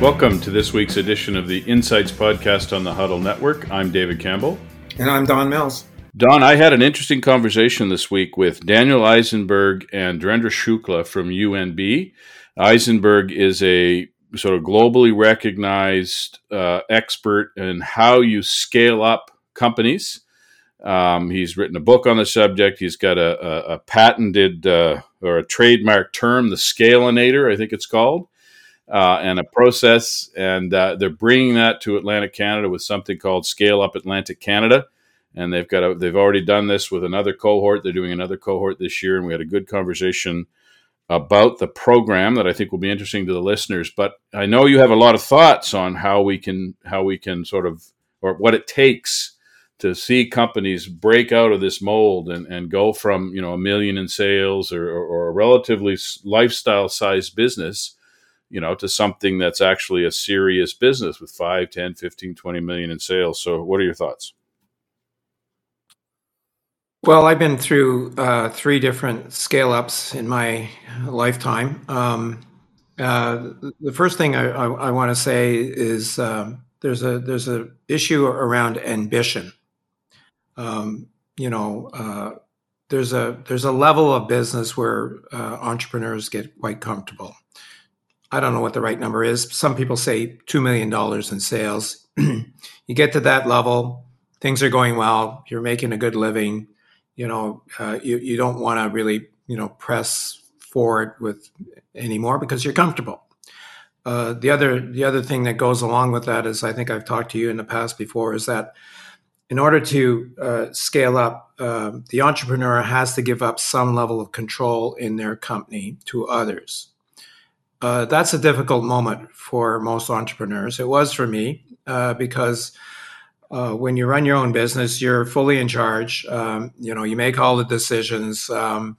Welcome to this week's edition of the Insights Podcast on the Huddle Network. I'm David Campbell. And I'm Don Mills. Don, I had an interesting conversation this week with Daniel Isenberg and Dhirendra Shukla from UNB. Isenberg is a sort of globally recognized uh, expert in how you scale up companies. Um, he's written a book on the subject. He's got a, a, a patented uh, or a trademark term, the Scalerator, I think it's called uh, and a process, and uh, they're bringing that to Atlantic Canada with something called Scale Up Atlantic Canada, and they've got a, they've already done this with another cohort. They're doing another cohort this year, and we had a good conversation about the program that I think will be interesting to the listeners. But I know you have a lot of thoughts on how we can how we can sort of or what it takes to see companies break out of this mold and, and go from you know a million in sales or, or, or a relatively lifestyle sized business you know, to something that's actually a serious business with 5, 10, 15, 20 million in sales. So, what are your thoughts? Well, I've been through uh, three different scale ups in my lifetime. Um, uh, the first thing I, I, I want to say is um, there's a there's a issue around ambition. Um, you know, uh, there's a there's a level of business where uh, entrepreneurs get quite comfortable. I don't know what the right number is. Some people say $2 million in sales. you get to that level, things are going well, you're making a good living. You know, uh, you, you don't want to really, you know, press forward with anymore because you're comfortable. Uh, the other the other thing that goes along with that is I think I've talked to you in the past before is that in order to uh, scale up, uh, the entrepreneur has to give up some level of control in their company to others. Uh, that's a difficult moment for most entrepreneurs. It was for me uh, because uh, when you run your own business, you're fully in charge. Um, you know, you make all the decisions. Um,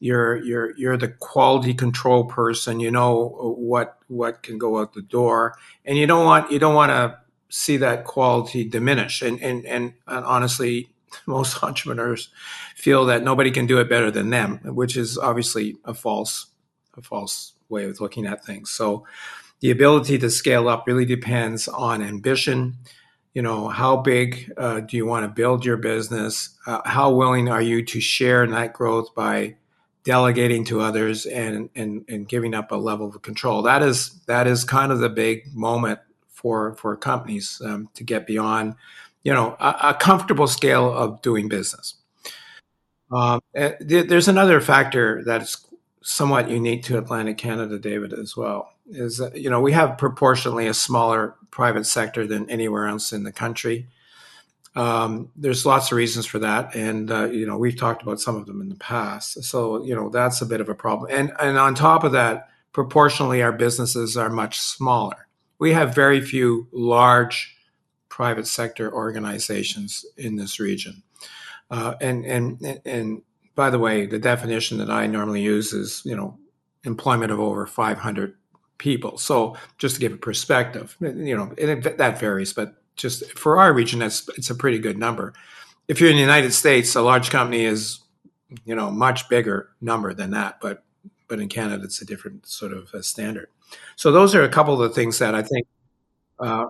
you're you're you're the quality control person. You know what what can go out the door, and you don't want you don't want to see that quality diminish. And and and, and honestly, most entrepreneurs feel that nobody can do it better than them, which is obviously a false a false way of looking at things. So the ability to scale up really depends on ambition. You know, how big uh, do you want to build your business? Uh, how willing are you to share in that growth by delegating to others and, and, and giving up a level of control? That is that is kind of the big moment for for companies um, to get beyond, you know, a, a comfortable scale of doing business. Um, eh, there's another factor that's somewhat unique to Atlantic Canada, David, as well. Is that, you know we have proportionally a smaller private sector than anywhere else in the country. Um, there's lots of reasons for that, and uh, you know we've talked about some of them in the past. So you know that's a bit of a problem. And and on top of that, proportionally, our businesses are much smaller. We have very few large private sector organizations in this region, uh, and and and by the way, the definition that I normally use is, you know, employment of over 500 people. So just to give a perspective, you know, it, that varies, but just for our region, that's it's a pretty good number. If you're in the United States, a large company is, you know, much bigger number than that, but but in Canada, it's a different sort of standard. So those are a couple of the things that I think uh,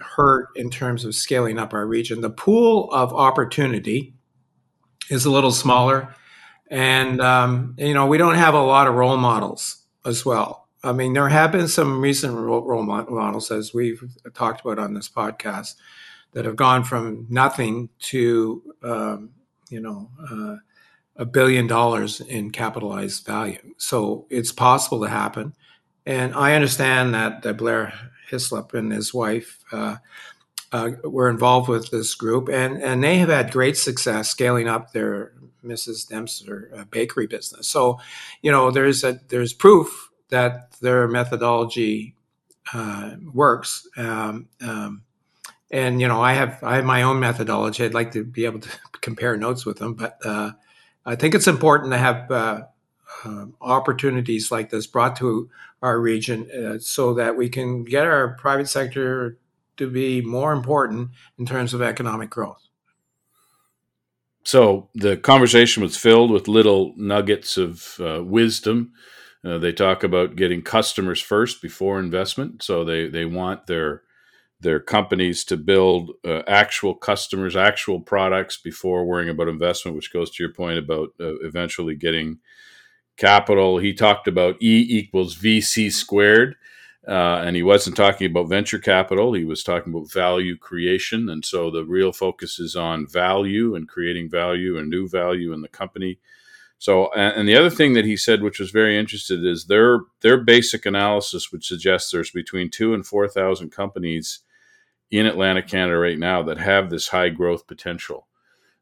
hurt in terms of scaling up our region. The pool of opportunity is a little smaller and um, you know we don't have a lot of role models as well. I mean, there have been some recent role models, as we've talked about on this podcast, that have gone from nothing to um, you know uh, a billion dollars in capitalized value. So it's possible to happen, and I understand that, that Blair Hislop and his wife. Uh, uh, were involved with this group, and, and they have had great success scaling up their Mrs. Dempster bakery business. So, you know, there's a there's proof that their methodology uh, works. Um, um, and you know, I have I have my own methodology. I'd like to be able to compare notes with them, but uh, I think it's important to have uh, um, opportunities like this brought to our region uh, so that we can get our private sector to be more important in terms of economic growth. So the conversation was filled with little nuggets of uh, wisdom Uh, they talk about getting customers first before investment. So they, they want their their companies to build uh, actual customers, actual products before worrying about investment, which goes to your point about uh, eventually getting capital. He talked about E equals VC squared. Uh, and he wasn't talking about venture capital. He was talking about value creation. And so the real focus is on value and creating value and new value in the company. So, and the other thing that he said, which was very interesting, is their their basic analysis would suggest there's between two and four thousand companies in Atlantic Canada right now that have this high growth potential.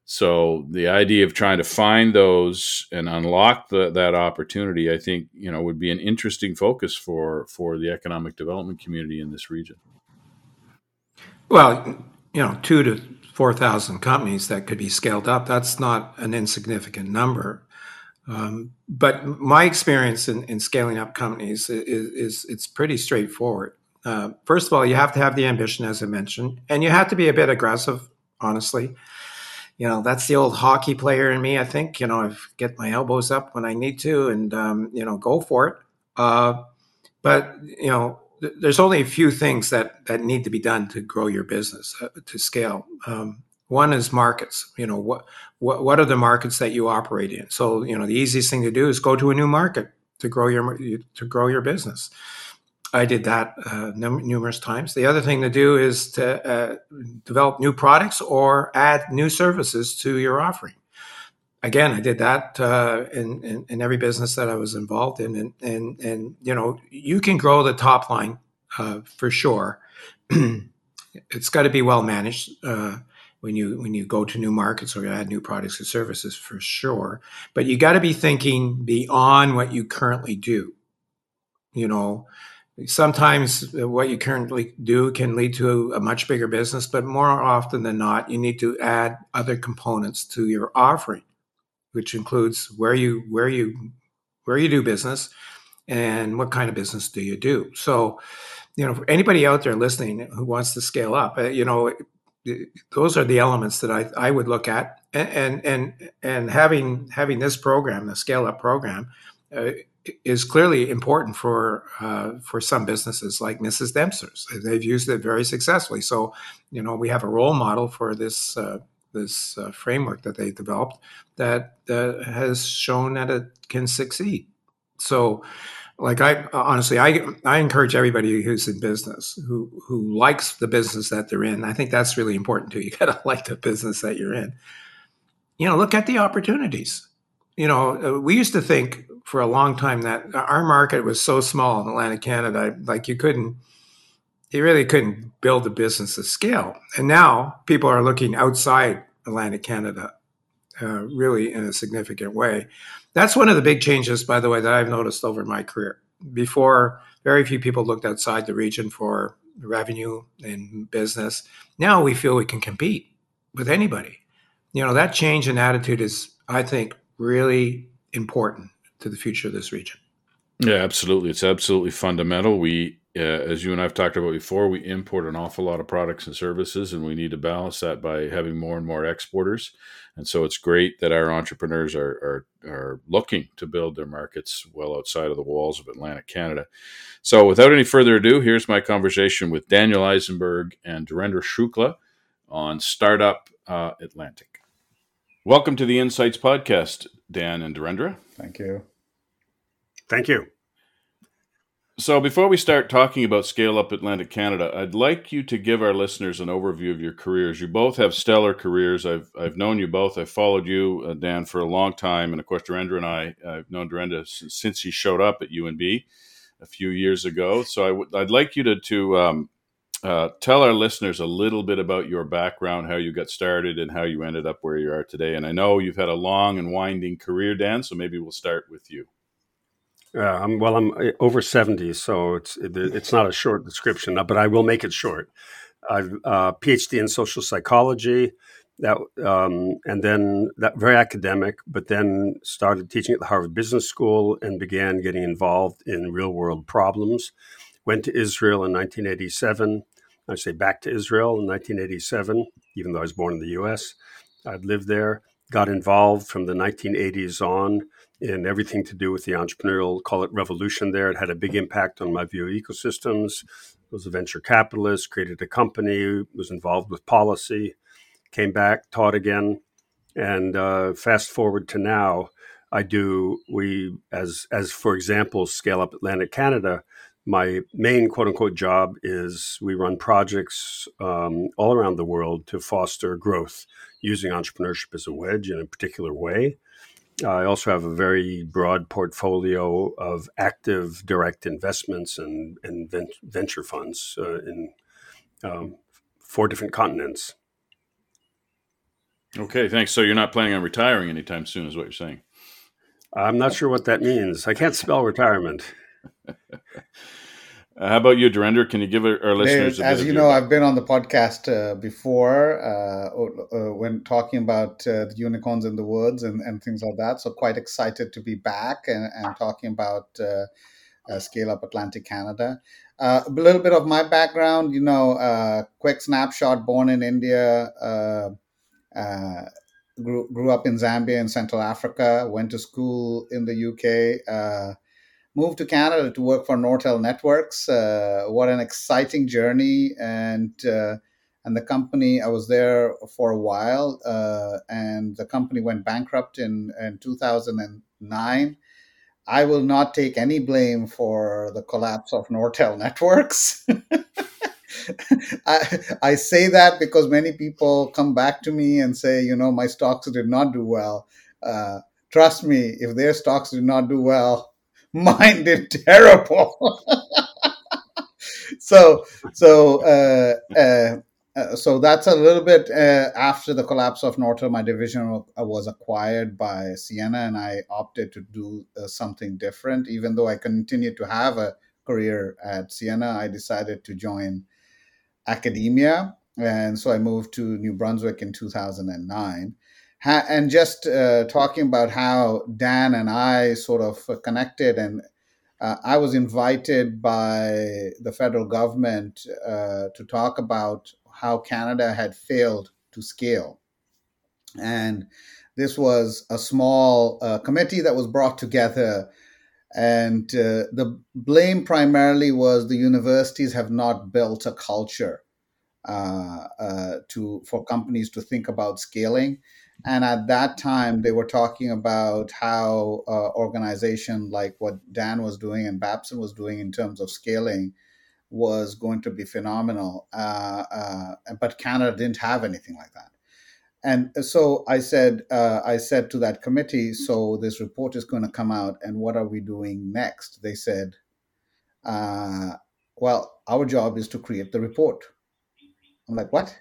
So the idea of trying to find those and unlock the, that opportunity, I think, you know, would be an interesting focus for for the economic development community in this region. Well, you know, two to four thousand companies that could be scaled up. That's not an insignificant number. Um, but my experience in, in, scaling up companies is, is, it's pretty straightforward. Uh, first of all, you have to have the ambition, as I mentioned, and you have to be a bit aggressive, honestly you know that's the old hockey player in me. I think you know I get my elbows up when I need to, and um, you know go for it. Uh, but you know th- there's only a few things that that need to be done to grow your business uh, to scale. Um, one is markets. You know what what what are the markets that you operate in? So you know the easiest thing to do is go to a new market to grow your to grow your business. I did that uh, num- numerous times. The other thing to do is to uh, develop new products or add new services to your offering. Again, I did that uh, in, in, in, every business that I was involved in, and and and you know you can grow the top line uh, for sure. it's got to be well managed uh, when you when you go to new markets or you add new products and services for sure. But you got to be thinking beyond what you currently do. You know, sometimes what you currently do can lead to a much bigger business, but more often than not, you need to add other components to your offering, which includes where you where you where you do business and what kind of business do you do. So, you know, for anybody out there listening who wants to scale up, uh, you know, those are the elements that I, I would look at, and and and having having this program, the scale up program. Uh, is clearly important for uh, for some businesses like Mrs. Dempster's. They've used it very successfully. So, you know, we have a role model for this uh, this uh, framework that they developed that has shown that it can succeed. So, like I honestly, I I encourage everybody who's in business who who likes the business that they're in. I think that's really important too. You got to like the business that you're in. You know, look at the opportunities. You know, uh, we used to think for a long time that our market was so small in Atlantic Canada, like you couldn't, you really couldn't build a business of scale. And now people are looking outside Atlantic Canada, uh, really in a significant way. That's one of the big changes, by the way, that I've noticed over my career. Before, very few people looked outside the region for revenue and business. Now we feel we can compete with anybody. You know, that change in attitude is, I think, really important to the future of this region. Yeah, absolutely. It's absolutely fundamental. We, uh, as you and I've talked about before, we import an awful lot of products and services, and we need to balance that by having more and more exporters. And so it's great that our entrepreneurs are, are, are looking to build their markets well outside of the walls of Atlantic Canada. So without any further ado, here's my conversation with Daniel Isenberg and Dhirendra Shukla on Startup uh, Atlantic. Welcome to the Insights Podcast, Dan and Dhirendra. Thank you. Thank you. So, before we start talking about Scale Up Atlantic Canada, I'd like you to give our listeners an overview of your careers. You both have stellar careers. I've, I've known you both. I've followed you, uh, Dan, for a long time. And of course, Dhirendra and I, I've known Dhirendra since, since he showed up at UNB a few years ago. So, i w- I'd I'd like you to, to um, uh, tell our listeners a little bit about your background, how you got started, and how you ended up where you are today. And I know you've had a long and winding career, Dan, so maybe we'll start with you. Uh, I'm, well, I'm uh, over 70, so it's it's not a short description, but I will make it short. I've uh, PhD in social psychology, that um, and then that very academic, but then started teaching at the Harvard Business School and began getting involved in real world problems. Went to Israel in 1987. I say back to Israel in 1987, even though I was born in the U.S. I'd lived there got involved from the 1980s on in everything to do with the entrepreneurial, call it revolution there. It had a big impact on my view of ecosystems. Was a venture capitalist, created a company, was involved with policy, came back, taught again, and uh, fast forward to now, I do we as as for example, scale up Atlantic Canada. My main quote unquote job is we run projects um, all around the world to foster growth using entrepreneurship as a wedge in a particular way. I also have a very broad portfolio of active direct investments and, and venture funds uh, in um, four different continents. Okay, thanks. So you're not planning on retiring anytime soon, is what you're saying? I'm not sure what that means. I can't spell retirement. Uh, how about you, Dhirendra? Can you give our, listeners? Of the stuff? As you know, I've been on the podcast uh, before uh, uh when talking about uh, the unicorns in the woods and, and things like that. So quite excited to be back and, and talking about uh, Scale Up Atlantic Canada. a little bit of my background, you know, quick snapshot. Born in India, grew grew up in Zambia in Central Africa. Went to school in the UK moved to Canada to work for Nortel Networks. Uh, what an exciting journey! And uh, and the company I was there for a while, uh, and the company went bankrupt in in 2009. I will not take any blame for the collapse of Nortel Networks. I, I say that because many people come back to me and say, you know, my stocks did not do well. Uh, trust me, if their stocks did not do well, mine did terrible. so so uh, uh, uh, so that's a little bit uh, after the collapse of Nortel. My division was acquired by Ciena, and I opted to do uh, something different. Even though I continued to have a career at Ciena, I decided to join academia, and so I moved to New Brunswick in 2009 and just uh, talking about how Dan and I sort of connected, and uh, I was invited by the federal government uh, to talk about how Canada had failed to scale. And this was a small uh, committee that was brought together. And uh, the blame primarily was the universities have not built a culture uh, to for companies to think about scaling and at that time, they were talking about how uh, organization like what Dan was doing and Babson was doing in terms of scaling was going to be phenomenal. Uh, uh, but Canada didn't have anything like that. And so I said, uh, I said to that committee, so this report is going to come out, and what are we doing next? They said, uh, well, our job is to create the report. I'm like, what?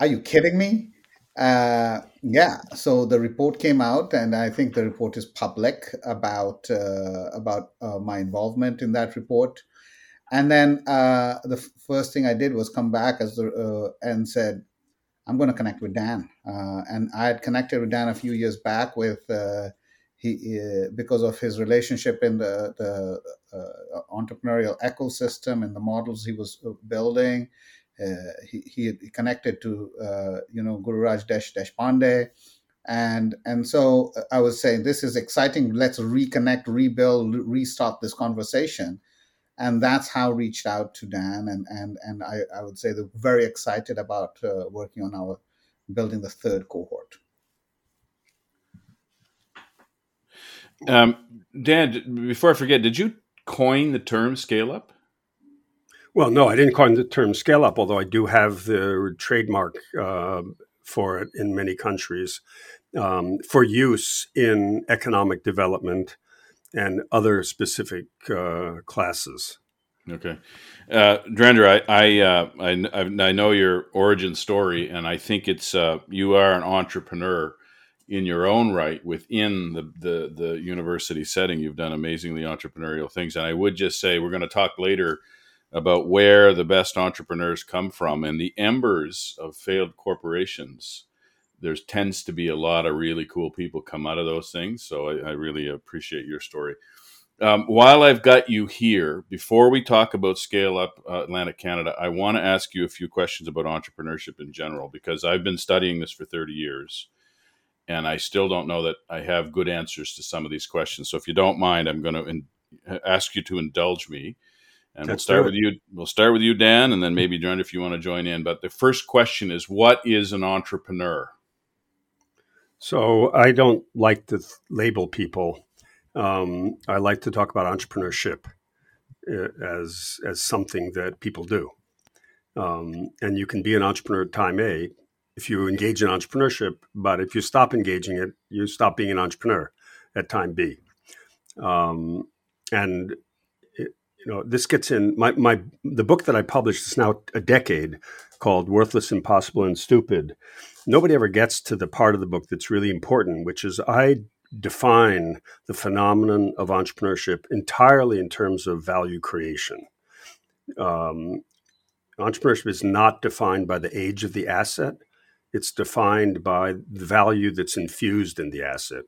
Are you kidding me? Uh, yeah, so the report came out, and I think the report is public about uh, about uh, my involvement in that report. And then uh, the first thing I did was come back as the, uh, and said, "I'm going to connect with Dan." Uh, and I had connected with Dan a few years back with he because of his relationship in the the entrepreneurial ecosystem and the models he was building he, he connected to uh, you know Gururaj Desh Deshpande, and and so I was saying this is exciting. Let's reconnect, rebuild, restart this conversation, and that's how I reached out to Dan, and and and I, I would say they're very excited about uh, working on our building the third cohort. Um, Dan, before I forget, did you coin the term scale up? Well, no, I didn't coin the term scale up, although I do have the trademark uh, for it in many countries um, for use in economic development and other specific uh, classes. Okay, uh, Dhirendra, I I, uh, I, I know your origin story, and I think it's uh, you are an entrepreneur in your own right within the, the the university setting. You've done amazingly entrepreneurial things, and I would just say we're going to talk later about where the best entrepreneurs come from and the embers of failed corporations there tends to be a lot of really cool people come out of those things so i, I really appreciate your story um, while i've got you here before we talk about scale up uh, atlantic canada i want to ask you a few questions about entrepreneurship in general because i've been studying this for 30 years and I still don't know that I have good answers to some of these questions. So if you don't mind, I'm going to in, ask you to indulge me. And we'll start with you. We'll start with you, Dan, and then maybe John, if you want to join in. But the first question is, what is an entrepreneur? So I don't like to label people. Um, I like to talk about entrepreneurship uh, as as something that people do. Um, and you can be an entrepreneur at time A if you engage in entrepreneurship, but if you stop engaging it, you stop being an entrepreneur at time B. Um, and you know this gets in my my the book that I published is now a decade called Worthless, Impossible, and Stupid. Nobody ever gets to the part of the book that's really important, which is I define the phenomenon of entrepreneurship entirely in terms of value creation. Um, entrepreneurship is not defined by the age of the asset, it's defined by the value that's infused in the asset.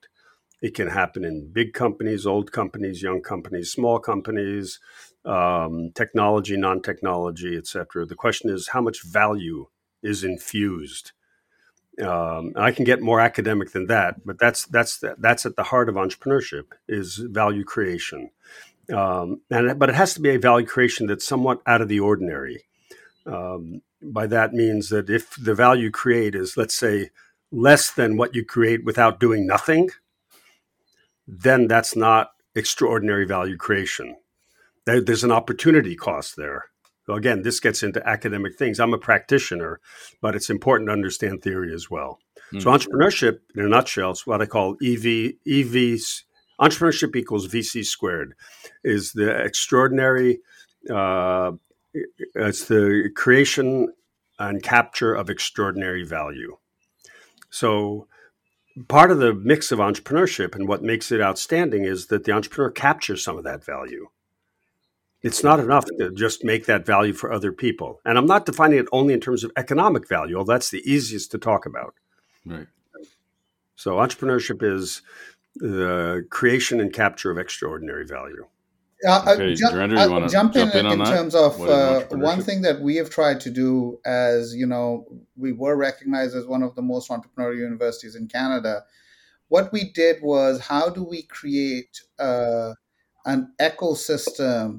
It can happen in big companies, old companies, young companies, small companies, um, technology, non technology, etc. The question is how much value is infused um, I can get more academic than that, but that's that's that's at the heart of entrepreneurship is value creation, um, and but it has to be a value creation that's somewhat out of the ordinary. Um, by that means that if the value create is let's say less than what you create without doing nothing, then that's not extraordinary value creation. There's an opportunity cost there. So again, this gets into academic things. I'm a practitioner, but it's important to understand theory as well. Mm-hmm. So entrepreneurship, in a nutshell, is what I call EV EVs. Entrepreneurship equals VC squared, is the extraordinary. Uh, it's the creation and capture of extraordinary value. So part of the mix of entrepreneurship and what makes it outstanding is that the entrepreneur captures some of that value. It's not enough to just make that value for other people. And I'm not defining it only in terms of economic value, although that's the easiest to talk about. Right. So entrepreneurship is the creation and capture of extraordinary value. Uh, okay, jump, uh, jump, in, in, in terms of uh, one thing that we have tried to do as you know we were recognized as one of the most entrepreneurial universities in canada. What we did was how do we create uh, an ecosystem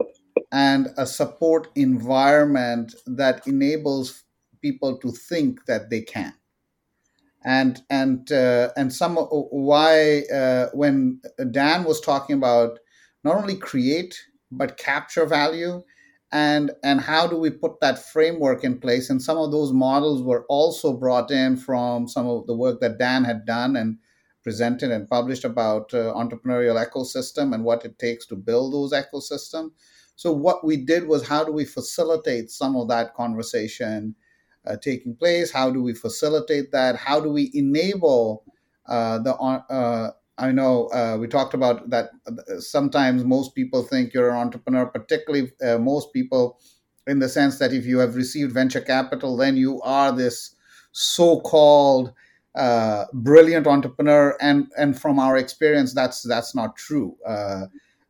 and a support environment that enables people to think that they can? And and uh, and some why uh, when Dan was talking about not only create but capture value and and how do we put that framework in place and some of those models were also brought in from some of the work that Dan had done and presented and published about uh, entrepreneurial ecosystem and what it takes to build those ecosystems so what we did was how do we facilitate some of that conversation uh, taking place? How do we facilitate that? How do we enable uh, the uh, I know uh, we talked about that. Uh, sometimes most people think you're an entrepreneur, particularly uh, most people, in the sense that if you have received venture capital, then you are this so-called uh, brilliant entrepreneur. And and from our experience, that's that's not true. Uh,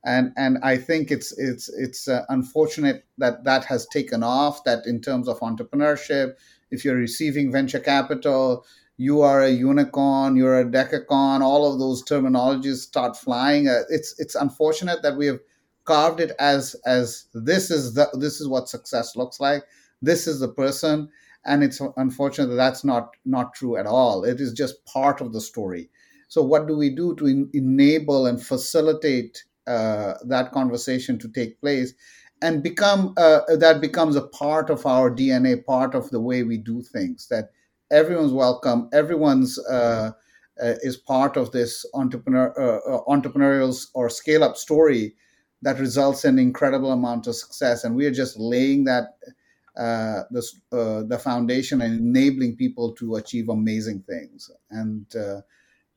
and and I think it's it's it's uh, unfortunate that that has taken off. That in terms of entrepreneurship, if you're receiving venture capital, you are a unicorn, you're a decacorn. All of those terminologies start flying. Uh, it's it's unfortunate that we have carved it as as this is the this is what success looks like. This is the person, and it's unfortunate that that's not not true at all. It is just part of the story. So what do we do to enable and facilitate uh, that conversation to take place and become uh, that becomes a part of our dna part of the way we do things that everyone's welcome everyone's uh, uh is part of this entrepreneur uh, uh, entrepreneurial or scale up story that results in incredible amount of success and we are just laying that uh, this, uh, the foundation and enabling people to achieve amazing things and uh,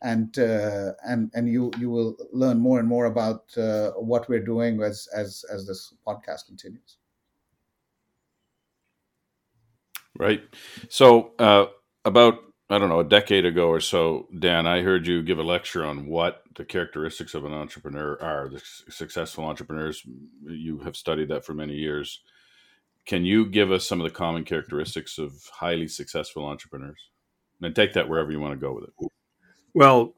and and and you you will learn more and more about what we're doing as as as this podcast continues. Right. So about I don't know a decade ago or so, Dan, I heard you give a lecture on what the characteristics of an entrepreneur are. The successful entrepreneurs. You have studied that for many years. Can you give us some of the common characteristics of highly successful entrepreneurs? And take that wherever you want to go with it. Well,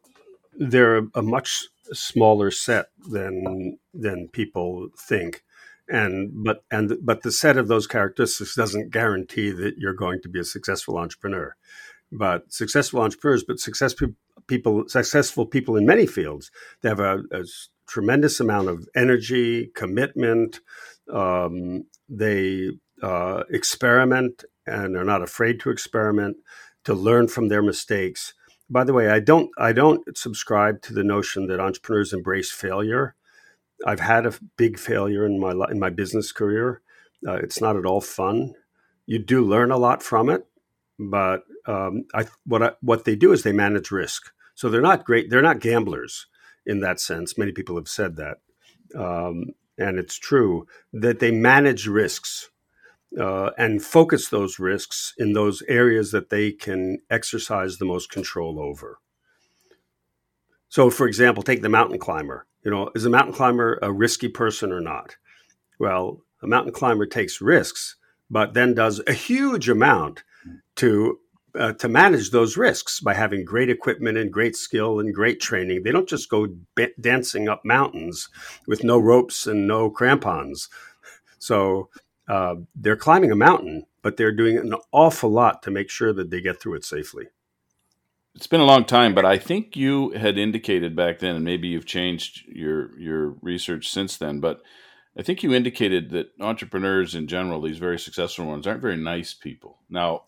they're a much smaller set than than people think, and but and but the set of those characteristics doesn't guarantee that you're going to be a successful entrepreneur. But successful entrepreneurs, but successful people, successful people in many fields, they have a, a tremendous amount of energy, commitment. Um, they uh, experiment and are not afraid to experiment, to learn from their mistakes. By the way, I don't I don't subscribe to the notion that entrepreneurs embrace failure. I've had a big failure in my in my business career. Uh, it's not at all fun. You do learn a lot from it, but um, I, what I, what they do is they manage risk. So they're not great. They're not gamblers in that sense. Many people have said that, um, and it's true that they manage risks uh, and focus those risks in those areas that they can exercise the most control over. So, for example, take the mountain climber. You know, is a mountain climber a risky person or not? Well, a mountain climber takes risks, but then does a huge amount to uh, to manage those risks by having great equipment and great skill and great training. They don't just go b- dancing up mountains with no ropes and no crampons. So uh, they're climbing a mountain, but they're doing an awful lot to make sure that they get through it safely. It's been a long time, but I think you had indicated back then, and maybe you've changed your your research since then. But I think you indicated that entrepreneurs in general, these very successful ones, aren't very nice people. Now,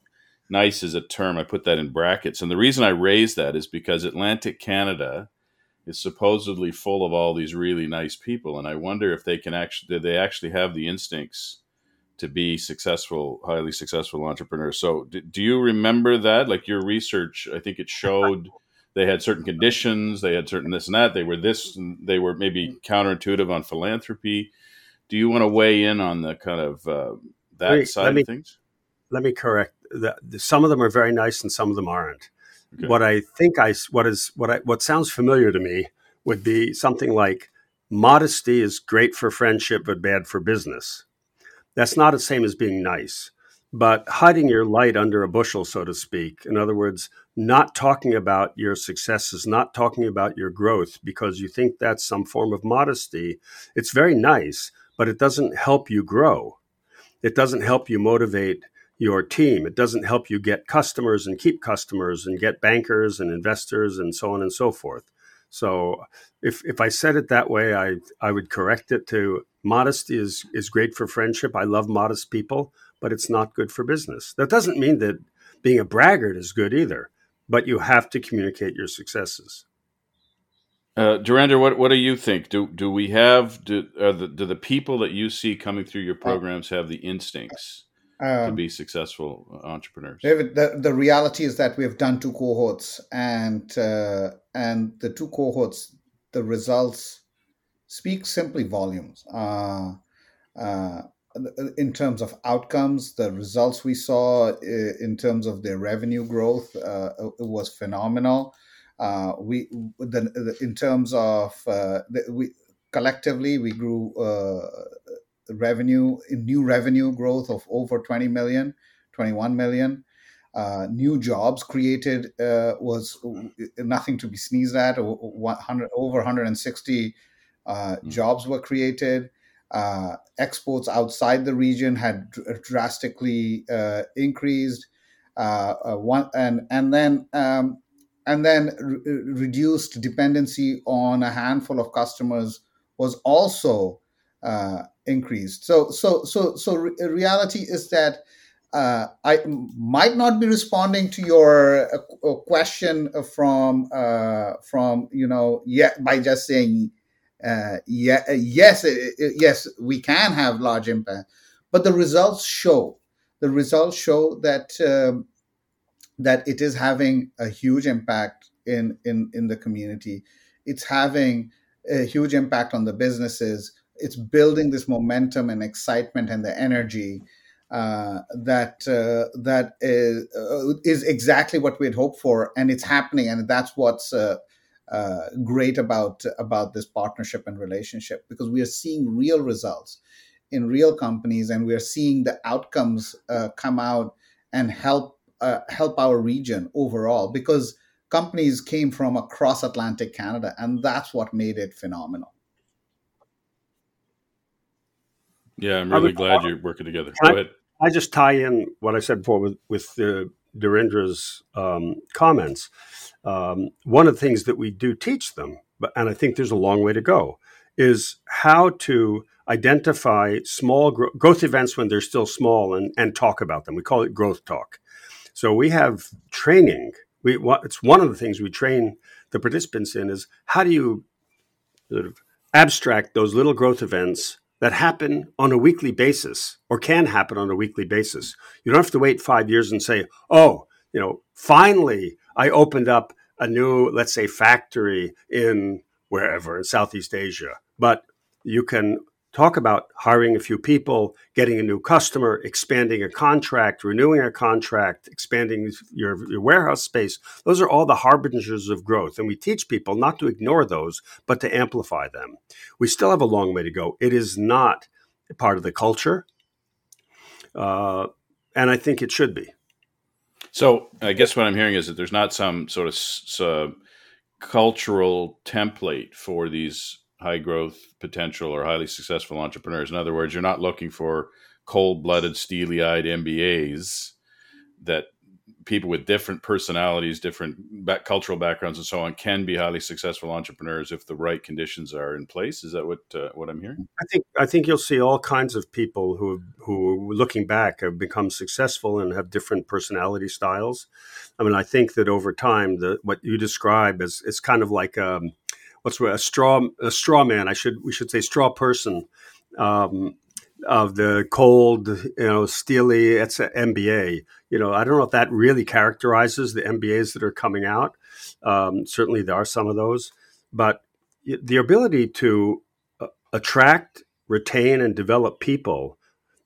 nice is a term. I put that in brackets. And the reason I raise that is because Atlantic Canada is supposedly full of all these really nice people. And I wonder if they can actually, they actually have the instincts to be successful, highly successful entrepreneurs. So do, do you remember that? Like your research, I think it showed they had certain conditions, they had certain this and that. They were this, and they were maybe counterintuitive on philanthropy. Do you want to weigh in on the kind of uh, that Wait, side me, of things? Let me correct the, the, some of them are very nice and some of them aren't. Okay. What I think I what is what I what sounds familiar to me would be something like modesty is great for friendship but bad for business. That's not the same as being nice, but hiding your light under a bushel, so to speak. In other words, not talking about your successes, not talking about your growth because you think that's some form of modesty. It's very nice, but it doesn't help you grow. It doesn't help you motivate your team. It doesn't help you get customers and keep customers and get bankers and investors and so on and so forth. So if if I said it that way, I I would correct it to modesty is is great for friendship. I love modest people, but it's not good for business. That doesn't mean that being a braggart is good either, but you have to communicate your successes. Uh, what what do you think? Do do we have do the do the people that you see coming through your programs have the instincts um, to be successful entrepreneurs? David, the, the reality is that we have done two cohorts, and uh, and the two cohorts, the results speak simply volumes. Uh, uh, in terms of outcomes, the results we saw uh, in terms of their revenue growth uh, it was phenomenal. Uh, we the, the, in terms of uh, the, we collectively we grew uh, revenue, new revenue growth of over 20 million, 21 million. Uh, new jobs created uh, was nothing to be sneezed at. 100, over 160 uh, mm-hmm. jobs were created. Uh, exports outside the region had drastically uh, increased. Uh, one and and then um, and then re- reduced dependency on a handful of customers was also uh, increased. So, so, so, so re- reality is that uh, I might not be responding to your uh, question from uh, from you know yeah by just saying uh, yeah yes it, it, yes we can have large impact, but the results show the results show that um, that it is having a huge impact in in in the community. It's having a huge impact on the businesses it's building this momentum and excitement and the energy uh, that uh, that is, uh, is exactly what we had hoped for, and it's happening, and that's what's uh, uh, great about about this partnership and relationship because we are seeing real results in real companies, and we are seeing the outcomes uh, come out and help help our region overall because companies came from across Atlantic Canada, and that's what made it phenomenal. Yeah, I'm really glad you're working together. Go ahead. I, I just tie in what I said before with with uh, Dhirendra's um, comments. Um, one of the things that we do teach them, but and I think there's a long way to go, is how to identify small gro- growth events when they're still small and, and talk about them. We call it growth talk. So we have training. We it's one of the things we train the participants in is how do you sort of abstract those little growth events that happen on a weekly basis or can happen on a weekly basis. You don't have to wait five years and say, oh, you know, finally I opened up a new, let's say, factory in wherever in Southeast Asia. But you can talk about hiring a few people, getting a new customer, expanding a contract, renewing a contract, expanding your, your warehouse space. Those are all the harbingers of growth. And we teach people not to ignore those, but to amplify them. We still have a long way to go. It is not part of the culture. Uh, and I think it should be. So I guess what I'm hearing is that there's not some sort of uh, cultural template for these high growth potential or highly successful entrepreneurs. In other words, you're not looking for cold blooded, steely eyed MBAs that people with different personalities, different back, cultural backgrounds, and so on can be highly successful entrepreneurs if the right conditions are in place. Is that what uh, what I'm hearing? I think I think you'll see all kinds of people who who, looking back, have become successful and have different personality styles. I mean, I think that over time, the what you describe is it's kind of like um, what's a straw a straw man. I should we should say straw person um, of the cold, you know, steely. It's an MBA. You know, I don't know if that really characterizes the MBAs that are coming out. Um, certainly, there are some of those, but the ability to uh, attract, retain, and develop people.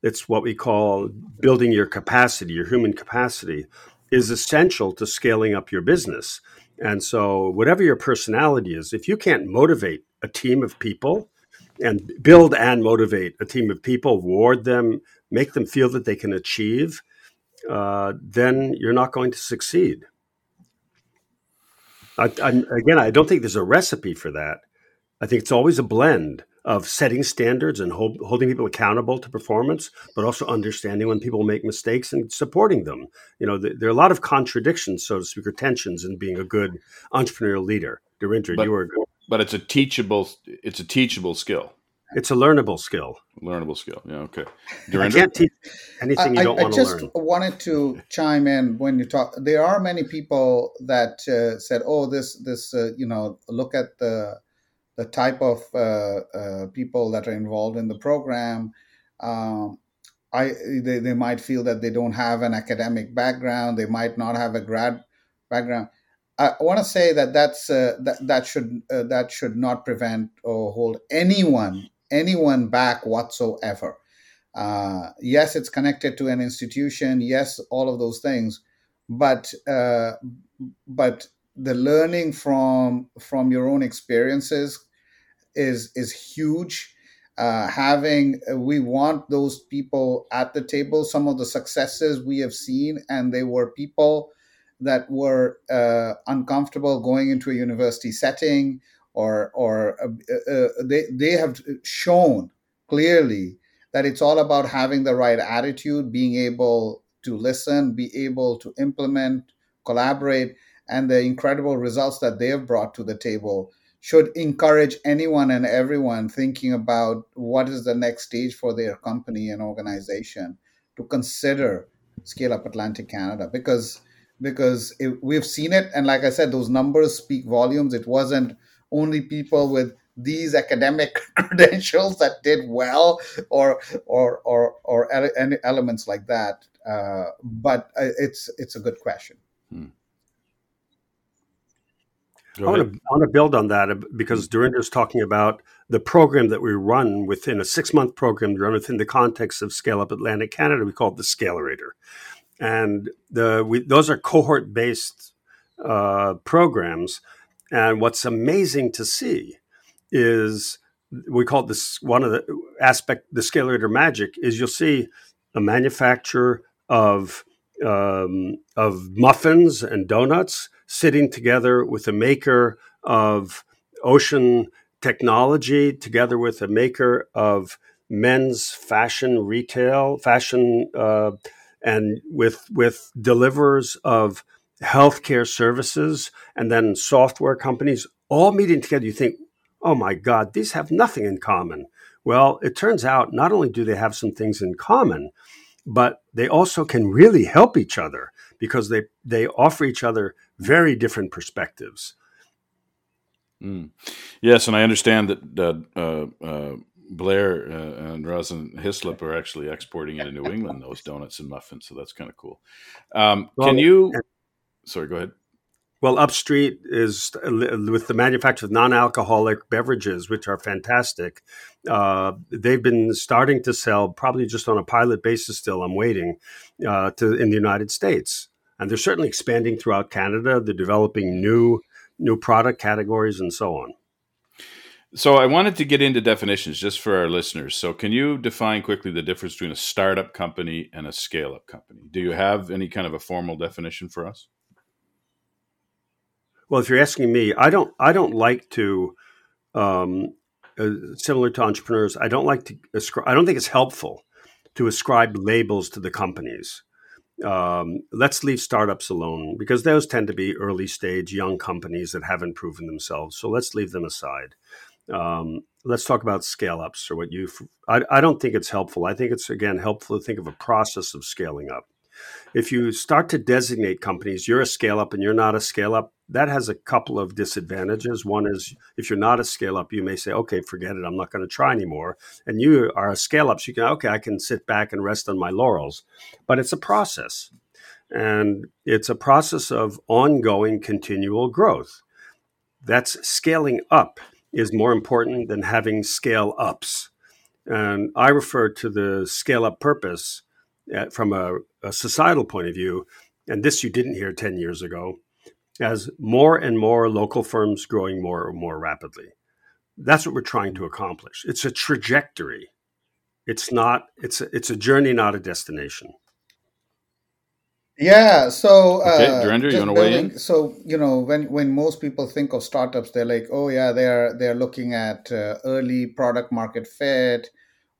It's what we call building your capacity, your human capacity, is essential to scaling up your business. And so, whatever your personality is, if you can't motivate a team of people and build and motivate a team of people, reward them, make them feel that they can achieve, uh, then you're not going to succeed. I, again, I don't think there's a recipe for that. I think it's always a blend of setting standards and hold, holding people accountable to performance, but also understanding when people make mistakes and supporting them. You know, there are a lot of contradictions, so to speak, or tensions in being a good entrepreneurial leader. Dhirendra, you were, but it's a teachable, it's a teachable skill. It's a learnable skill. Learnable skill. Yeah. Okay. I can't teach anything you don't I, want to learn. I just wanted to chime in when you talk. There are many people that uh, said, "Oh, this, this, uh, you know, look at the the type of uh, uh, people that are involved in the program. Um, I they, they might feel that they don't have an academic background. They might not have a grad background. I want to say that that's uh, that that should uh, that should not prevent or hold anyone anyone back whatsoever. Uh, yes, it's connected to an institution. Yes, all of those things, but uh, but the learning from from your own experiences is is huge. Uh, having uh, we want those people at the table. Some of the successes we have seen and they were people that were uh, uncomfortable going into a university setting or or uh, uh, they they have shown clearly that it's all about having the right attitude being able to listen be able to implement collaborate and the incredible results that they have brought to the table should encourage anyone and everyone thinking about what is the next stage for their company and organization to consider scale up Atlantic Canada. Because because it, we've seen it and like I said those numbers speak volumes. It wasn't only people with these academic credentials that did well or or or or ele- elements like that uh, but uh, it's it's a good question. Hmm. I want, to, I want to build on that uh, because Dhirendra is talking about the program that we run within a six month program run within the context of Scale Up Atlantic Canada. We call it the Scalerator. And the, we, those are cohort based uh, programs. And what's amazing to see is we call this one of the aspect, the Scalerator magic is you'll see a manufacturer of um, of muffins and donuts sitting together with a maker of ocean technology, together with a maker of men's fashion retail, fashion, uh, and with with deliverers of healthcare services, and then software companies all meeting together. You think, oh my God, these have nothing in common. Well, it turns out not only do they have some things in common, but they also can really help each other because they they offer each other very different perspectives. Mm. Yes, and I understand that uh, uh, Blair uh, and Rosin Hislop are actually exporting into New England those donuts and muffins, so that's kind of cool. Um, well, can you? Sorry, go ahead. Well, Upstreet is with the manufacture of non-alcoholic beverages, which are fantastic. Uh, they've been starting to sell, probably just on a pilot basis. Still, I'm waiting uh, to in the United States, and they're certainly expanding throughout Canada. They're developing new new product categories and so on. So I wanted to get into definitions just for our listeners. So can you define quickly the difference between a startup company and a scale-up company? Do you have any kind of a formal definition for us? Well, if you're asking me, I don't. I don't like to. Um, uh, similar to entrepreneurs, I don't like to ascribe. I don't think it's helpful to ascribe labels to the companies. Um, let's leave startups alone because those tend to be early stage young companies that haven't proven themselves. So let's leave them aside. Um, let's talk about scale ups or what you. I, I don't think it's helpful. I think it's again helpful to think of a process of scaling up if you start to designate companies, you're a scale up and you're not a scale up, that has a couple of disadvantages. One is if you're not a scale up, you may say, okay, forget it, I'm not going to try anymore. And you are a scale up, so you can, okay, I can sit back and rest on my laurels. But it's a process. And it's a process of ongoing continual growth. That's scaling up is more important than having scale ups. And I refer to the scale up purpose from a, a societal point of view, and this you didn't hear 10 years ago, as more and more local firms growing more and more rapidly. That's what we're trying to accomplish. It's a trajectory. It's not. It's a, it's a journey, not a destination. Yeah. So, okay, uh, Dhirendra, you want to weigh in? So, you know, when when most people think of startups, they're like, oh yeah, they're they're looking at uh, early product market fit,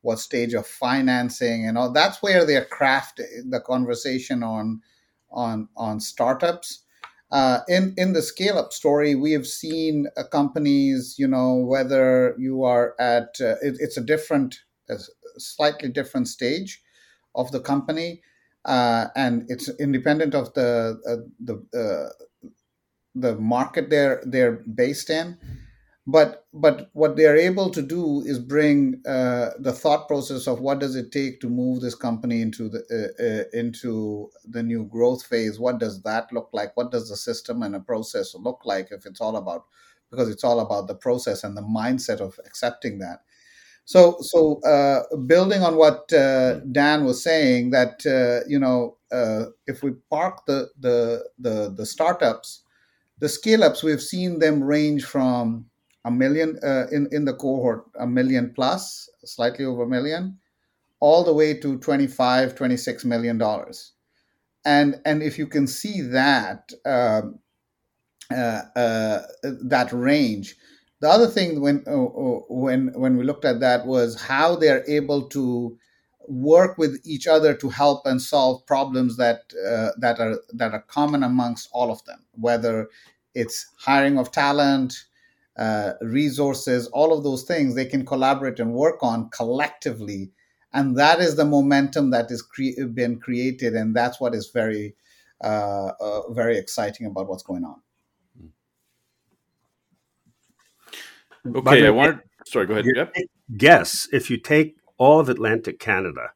what stage of financing and all that's where they're crafting the conversation on on on startups. Uh, in in the scale up story we have seen uh, companies you know whether you are at uh, it, it's a different a slightly different stage of the company uh, and it's independent of the uh, the uh, the market they're they're based in but but what they are able to do is bring uh, the thought process of what does it take to move this company into the uh, uh, into the new growth phase? What does that look like? What does the system and a process look like if it's all about because it's all about the process and the mindset of accepting that. So so uh, building on what uh, dan was saying that uh, you know if we park the the the, the startups the scale ups we've seen them range from a million uh, in in the cohort a million plus slightly over a million all the way to 25 26 million dollars. And and if you can see that uh, uh, uh, that range the other thing when uh, uh, when when we looked at that was how they're able to work with each other to help and solve problems that uh, that are that are common amongst all of them whether it's hiring of talent uh, resources, all of those things they can collaborate and work on collectively. And that is the momentum that is cre- been created, and that's what is very, uh, uh, very exciting about what's going on. Okay, I want. Sorry, go ahead. Yep. Guess if you take all of Atlantic Canada,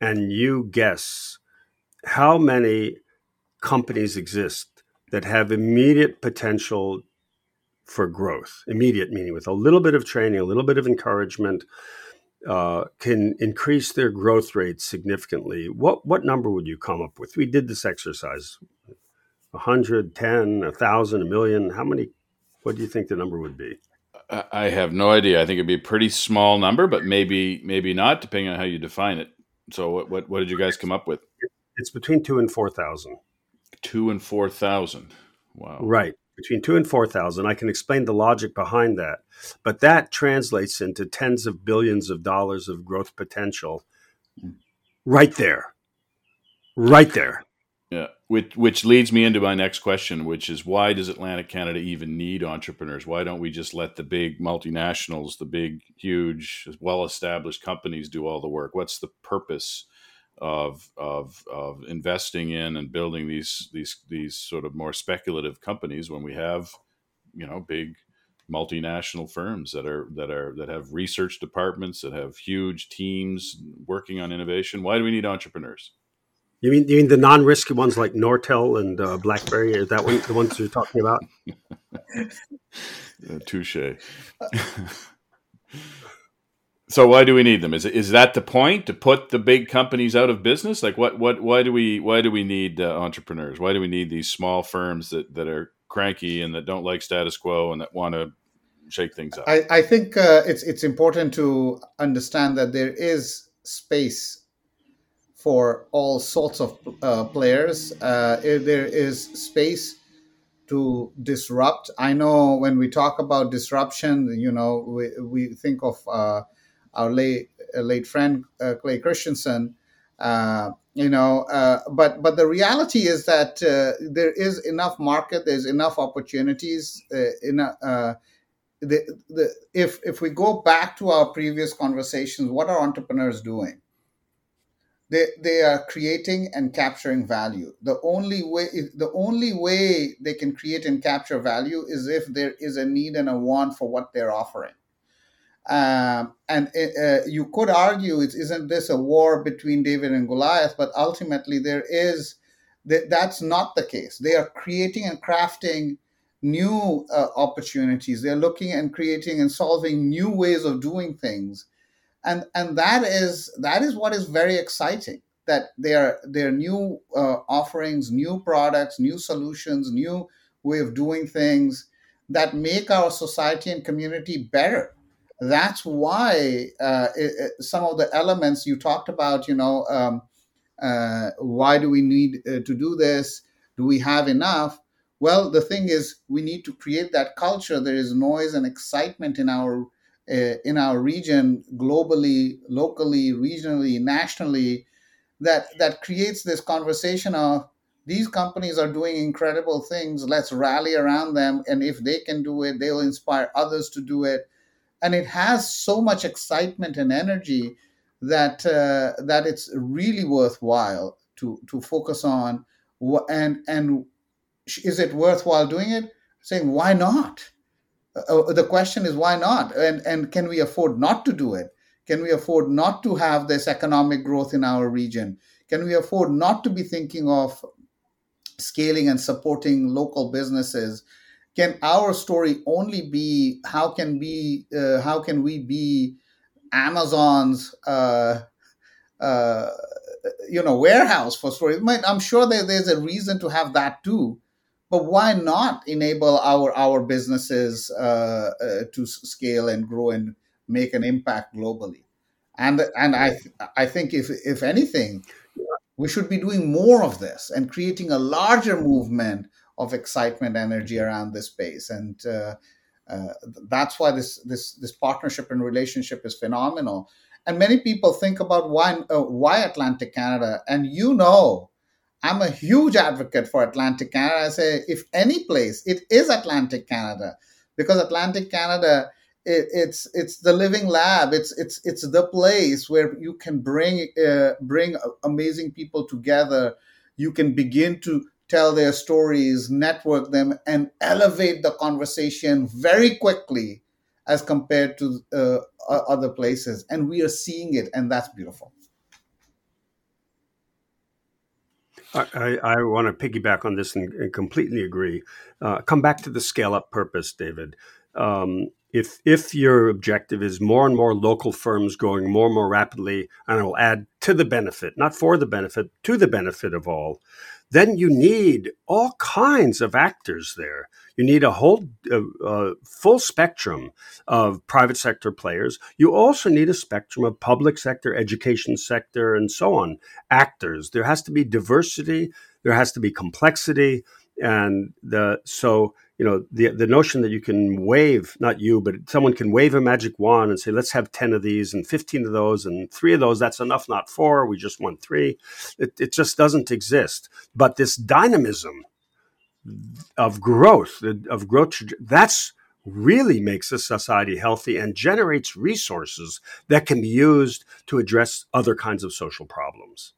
and you guess how many companies exist that have immediate potential for growth, immediate meaning with a little bit of training, a little bit of encouragement, uh, can increase their growth rate significantly. What what number would you come up with? We did this exercise: a hundred, ten, a thousand, a million. How many? What do you think the number would be? I have no idea. I think it'd be a pretty small number, but maybe maybe not, depending on how you define it. So, what what, what did you guys come up with? it's between two and four thousand. Two and four thousand. Wow. Right. Between two and four thousand. I can explain the logic behind that. But that translates into tens of billions of dollars of growth potential right there. Right there. Yeah, which which leads me into my next question, which is why does Atlantic Canada even need entrepreneurs? Why don't we just let the big multinationals, the big, huge, well-established companies do all the work? What's the purpose of of of investing in and building these these these sort of more speculative companies when we have, you know, big multinational firms that are that are that have research departments that have huge teams working on innovation? Why do we need entrepreneurs? You mean you mean the non-risky ones like Nortel and uh, BlackBerry? Is that one, the ones you're talking about? uh, touche. so why do we need them? Is is that the point to put the big companies out of business? Like what what why do we why do we need uh, entrepreneurs? Why do we need these small firms that that are cranky and that don't like status quo and that want to shake things up? I, I think uh, it's it's important to understand that there is space for all sorts of uh, players. Uh, there is space to disrupt. I know when we talk about disruption, you know, we, we think of uh, our late uh, late friend uh, Clay Christensen. Uh, you know, but but the reality is that there is enough market. There's enough opportunities. in a, the, the, if if we go back to our previous conversations, what are entrepreneurs doing? they, they are creating and capturing value the only way the only way they can create and capture value is if there is a need and a want for what they're offering um, and uh, you could argue it isn't this a war between david and goliath but ultimately there is that's not the case. They are creating and crafting new uh, opportunities. They're looking and creating and solving new ways of doing things. And and that is that is what is very exciting that their their new uh, offerings new products new solutions new way of doing things that make our society and community better that's why uh, it, it, some of the elements you talked about you know um, uh, why do we need uh, to do this do we have enough well the thing is we need to create that culture there is noise and excitement in our uh, in our region, globally, locally, regionally, nationally, that that creates this conversation of these companies are doing incredible things. Let's rally around them, and if they can do it, they'll inspire others to do it. And it has so much excitement and energy that uh, that it's really worthwhile to to focus on. And and is it worthwhile doing it? Saying why not? Uh, uh, the question is why not and and can we afford not to do it can we afford not to have this economic growth in our region can we afford not to be thinking of scaling and supporting local businesses can our story only be how can we uh, how can we be amazon's uh, uh, you know warehouse for stories i'm sure that there's a reason to have that too but why not enable our our businesses uh, uh, to scale and grow and make an impact globally? And and i i think if if anything we should be doing more of this and creating a larger movement of excitement energy around this space and uh, uh, that's why this this this partnership and relationship is phenomenal and many people think about why uh, why atlantic canada and you know I'm a huge advocate for Atlantic Canada. I say, if any place, it is Atlantic Canada, because Atlantic Canada, it, it's it's the living lab. It's it's it's the place where you can bring uh, bring amazing people together. You can begin to tell their stories, network them, and elevate the conversation very quickly as compared to uh, other places. And we are seeing it, and that's beautiful. I, I want to piggyback on this and, and completely agree. Uh, come back to the scale up purpose, David. Um, if if your objective is more and more local firms growing more and more rapidly, and I will add to the benefit, not for the benefit, to the benefit of all, then you need all kinds of actors there. You need a whole uh, uh, full spectrum of private sector players. You also need a spectrum of public sector, education sector, and so on actors. There has to be diversity. There has to be complexity, and the so you know the the notion that you can wave not you but someone can wave a magic wand and say let's have 10 of these and 15 of those and three of those. That's enough not four. We just want three. It, it just doesn't exist. But this dynamism of growth of growth that's really makes a society healthy and generates resources that can be used to address other kinds of social problems.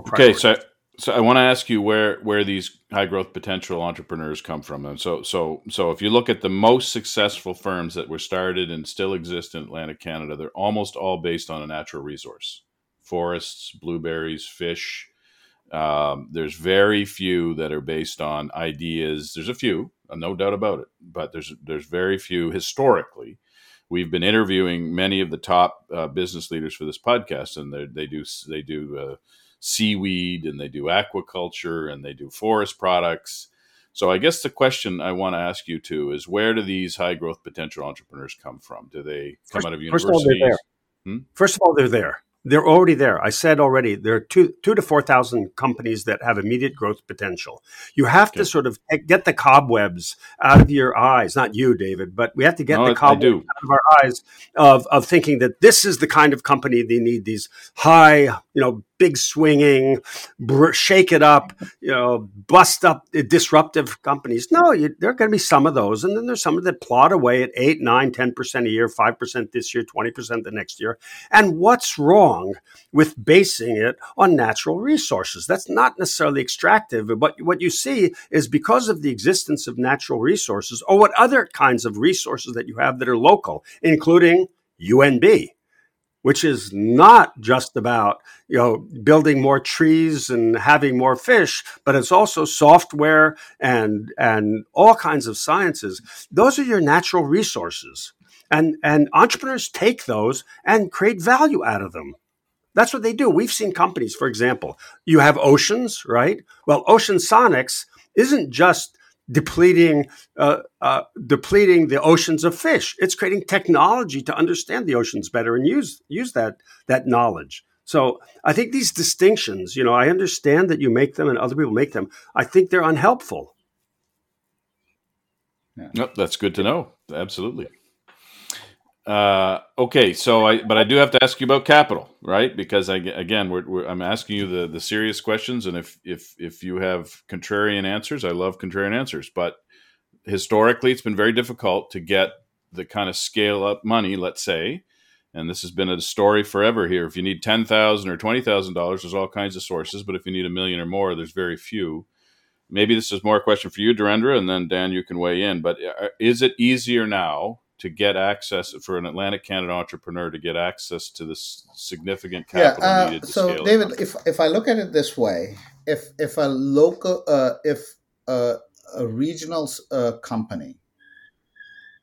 Okay so so I want to ask you where where these high growth potential entrepreneurs come from. And so so so if you look at the most successful firms that were started and still exist in Atlantic Canada, they're almost all based on a natural resource: forests, blueberries, fish. Um, there's very few that are based on ideas. There's a few, uh, no doubt about it, but there's there's very few historically. We've been interviewing many of the top uh, business leaders for this podcast, and they, they do they do. Uh, seaweed and they do aquaculture and they do forest products. So I guess the question I want to ask you too is where do these high growth potential entrepreneurs come from? Do they come first, out of universities? First of all, they're there. Hmm? First of all, they're there. They're already there. I said already there are two two to four thousand companies that have immediate growth potential. You have okay. to sort of get the cobwebs out of your eyes. Not you, David, but we have to get no, the cobwebs out of our eyes of of thinking that this is the kind of company they need. These high, you know, big swinging, br- shake it up, you know, bust up disruptive companies. No, you, there are going to be some of those. And then there's some that plod away at 8, 9, 10% a year, 5% this year, 20% the next year. And what's wrong with basing it on natural resources? That's not necessarily extractive, but what you see is because of the existence of natural resources or what other kinds of resources that you have that are local, including UNB which is not just about you know building more trees and having more fish but it's also software and and all kinds of sciences. Those are your natural resources. And and entrepreneurs take those and create value out of them. That's what they do. We've seen companies for example you have oceans right? Well ocean sonics isn't just depleting uh, uh, depleting the oceans of fish. It's creating technology to understand the oceans better and use use that that knowledge. So I think these distinctions, you know, I understand that you make them and other people make them. I think they're unhelpful. Yeah. Nope, that's good to know. Absolutely. Uh, okay, so I but I do have to ask you about capital, right? Because I again, we're, we're, I'm asking you the the serious questions, and if if if you have contrarian answers, I love contrarian answers. But historically, it's been very difficult to get the kind of scale up money, let's say, and this has been a story forever here. If you need ten thousand or twenty thousand dollars, there's all kinds of sources, but if you need a million or more, there's very few. Maybe this is more a question for you, Dhirendra, and then Dan, you can weigh in. But uh, is it easier now? To get access for an Atlantic Canada entrepreneur to get access to this significant capital yeah, uh, needed to so David, if if I look at it this way, if if a local uh, if a, a regional uh, company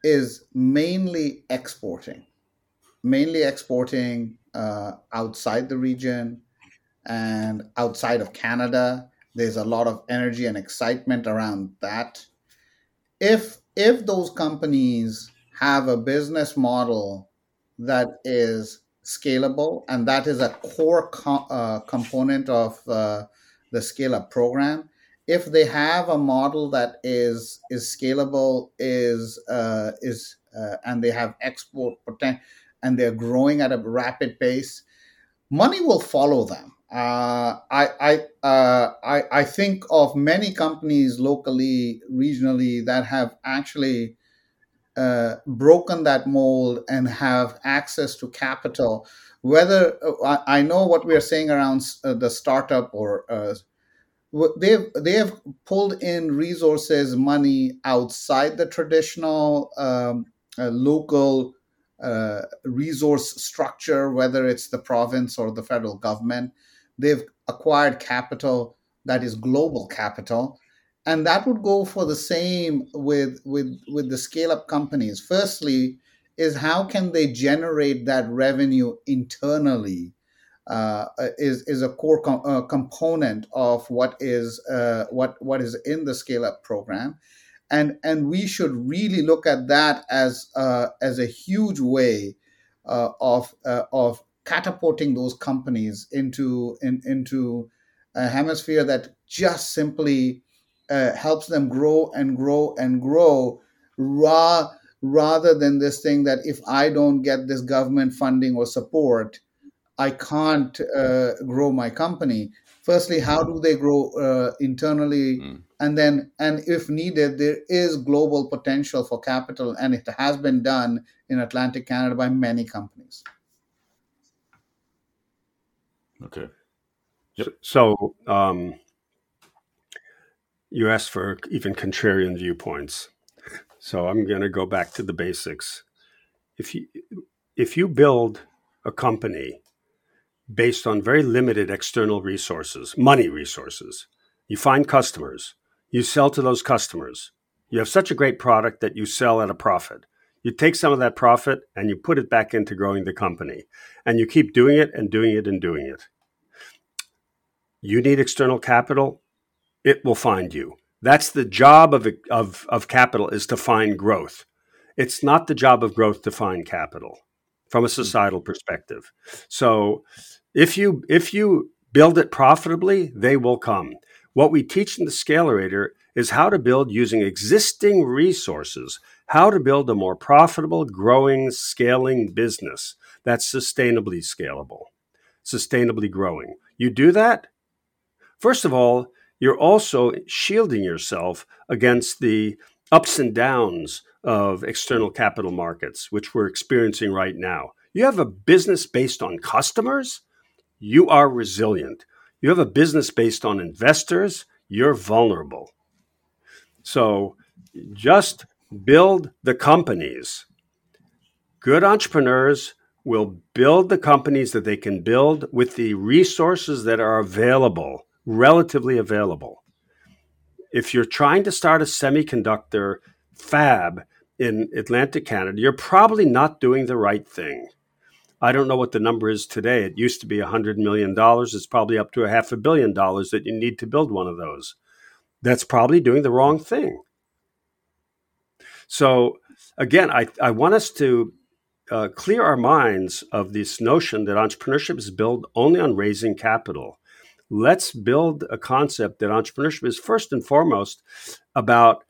is mainly exporting, mainly exporting uh, outside the region and outside of Canada, there's a lot of energy and excitement around that. If if those companies have a business model that is scalable, and that is a core co- uh, component of uh, the scale up program. If they have a model that is is scalable, is uh, is uh, and they have export potential, and they're growing at a rapid pace, money will follow them. Uh, I I, uh, I I think of many companies locally, regionally that have actually uh, broken that mold and have access to capital. Whether uh, I know what we are saying around uh, the startup or uh, they've they have pulled in resources, money outside the traditional um, local uh, resource structure, whether it's the province or the federal government. They've acquired capital that is global capital and that would go for the same with with with the scale up companies. Firstly is how can they generate that revenue internally uh, is is a core com- uh, component of what is uh, what what is in the scale up program, and and we should really look at that as uh, as a huge way uh, of uh, of catapulting those companies into in, into a hemisphere that just simply helps them grow and grow and grow ra- rather than this thing that if I don't get this government funding or support, I can't uh, grow my company. Firstly, how do they grow uh, internally? Mm. And then, and if needed, there is global potential for capital, and it has been done in Atlantic Canada by many companies. Okay. Yep. So, um, you asked for even contrarian viewpoints. So I'm going to go back to the basics. If you if you build a company based on very limited external resources, money resources. You find customers, you sell to those customers. You have such a great product that you sell at a profit. You take some of that profit and you put it back into growing the company. And you keep doing it and doing it and doing it. You need external capital, it will find you. That's the job of, of, of capital is to find growth. It's not the job of growth to find capital from a hmm. societal perspective. So if you if you build it profitably, they will come. What we teach in the Scalerator is how to build using existing resources, how to build a more profitable, growing, scaling business that's sustainably scalable, sustainably growing. You do that, first of all, you're also shielding yourself against the ups and downs of external capital markets, which we're experiencing right now. You have a business based on customers, you are resilient. You have a business based on investors, you're vulnerable. So just build the companies. Good entrepreneurs will build the companies that they can build with the resources that are available, relatively available. If you're trying to start a semiconductor fab in Atlantic Canada, you're probably not doing the right thing. I don't know what the number is today. It used to be $100 million. It's probably up to a half a billion dollars that you need to build one of those. That's probably doing the wrong thing. So, again, I, I want us to uh, clear our minds of this notion that entrepreneurship is built only on raising capital. Let's build a concept that entrepreneurship is first and foremost about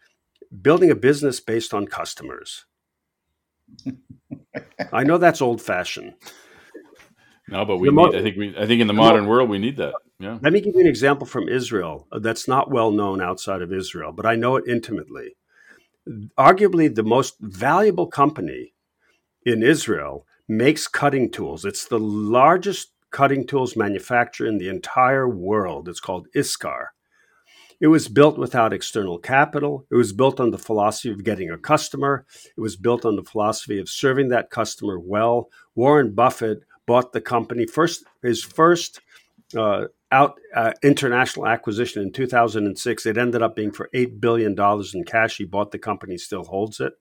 building a business based on customers. I know that's old fashioned. No, but we need, I think we I think in the modern world we need that. Yeah. Let me give you an example from Israel that's not well known outside of Israel, but I know it intimately. Arguably the most valuable company in Israel makes cutting tools. It's the largest cutting tools manufacturer in the entire world. It's called ISCAR. It was built without external capital. It was built on the philosophy of getting a customer. It was built on the philosophy of serving that customer well. Warren Buffett bought the company first. His first uh, out uh, international acquisition in 2006. It ended up being for eight billion dollars in cash. He bought the company, still holds it.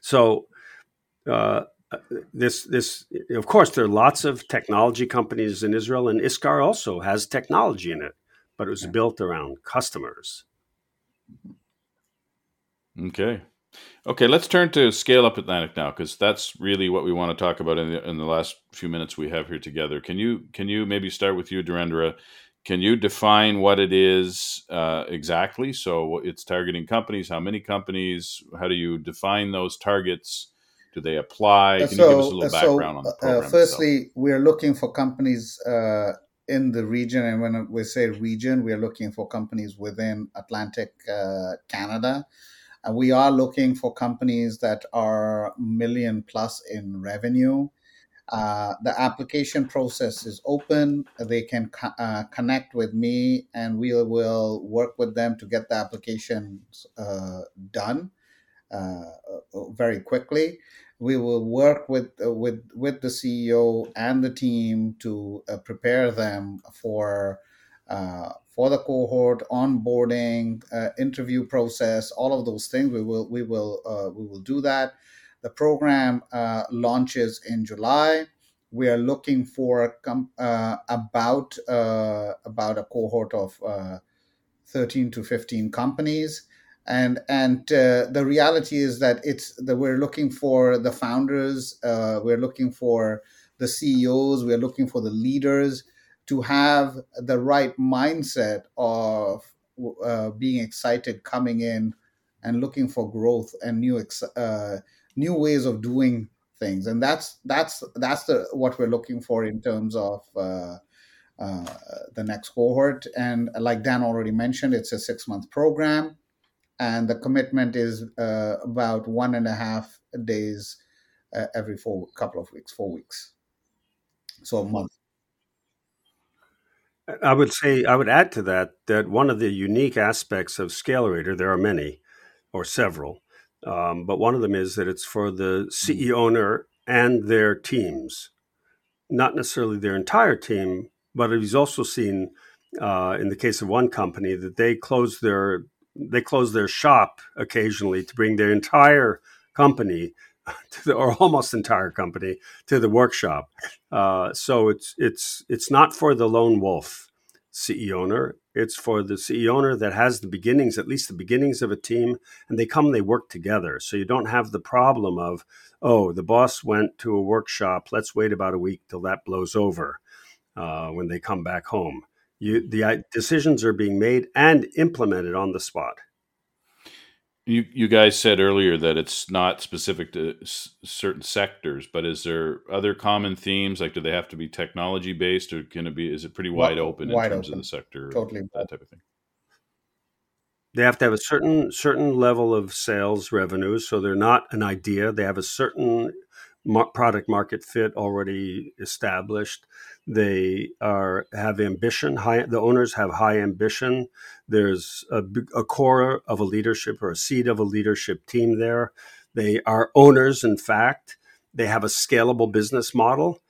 So. Uh, this this of course there are lots of technology companies in Israel and ISCAR also has technology in it but it was built around customers. Okay. Okay, let's turn to Scale Up Atlantic now because that's really what we want to talk about in the, in the last few minutes we have here together. Can you can you maybe start with you, Dhirendra? Can you define what it is uh, exactly? So it's targeting companies. How many companies? How do you define those targets? Do they apply? Can so, you give us a little background so, on the uh, program? Uh, firstly, itself? we're looking for companies uh, in the region, and when we say region, we are looking for companies within Atlantic uh, Canada. And we are looking for companies that are million plus in revenue. Uh, the application process is open. They can co- uh, connect with me, and we will work with them to get the applications uh, done very quickly. We will work with uh, with with the CEO and the team to uh, prepare them for uh, for the cohort onboarding uh, interview process all of those things. We will we will uh, we will do that. The program uh, launches in July. We are looking for uh, about uh, about a cohort of uh, 13 to 15 companies and and uh, the reality is that it's that we're looking for the founders uh, we're looking for the ceos we're looking for the leaders to have the right mindset of uh, being excited coming in and looking for growth and new uh, new ways of doing things. And that's that's that's the what we're looking for in terms of uh, uh, the next cohort. And like dan already mentioned it's a six month program and the commitment is uh, about one and a half days uh, every four couple of weeks, four weeks, so a month. I would say I would add to that that one of the unique aspects of Scalerator, there are many or several, um, but one of them is that it's for the CEO owner and their teams, not necessarily their entire team, but he's also seen uh, in the case of one company that they close their they close their shop occasionally to bring their entire company the, or almost entire company to the workshop. Uh, so it's it's it's not for the lone wolf CEO owner. It's for the CEO owner that has the beginnings, at least the beginnings of a team, and they come they work together. So you don't have the problem of, oh, the boss went to a workshop. Let's wait about a week till that blows over uh, when they come back home. You, the decisions are being made and implemented on the spot. You, you guys said earlier that it's not specific to s- certain sectors, but is there other common themes? Like, do they have to be technology based, or can it be? Is it pretty wide open wide in terms open. of the sector? Totally that type of thing. They have to have a certain certain level of sales revenues, so they're not an idea. They have a certain product market fit already established. They are have ambition. High, the owners have high ambition. There's a, a core of a leadership or a seed of a leadership team there. They are owners, in fact. They have a scalable business model,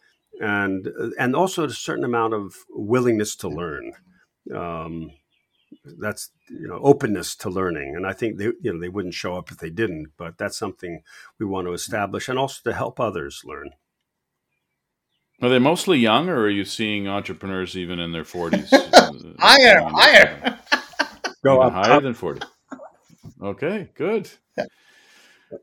and and also a certain amount of willingness to learn. Um, that's you know openness to learning and i think they you know they wouldn't show up if they didn't but that's something we want to establish and also to help others learn are they mostly young, or are you seeing entrepreneurs even in their forties? higher, higher. Go up, higher up. than forty. Okay, good.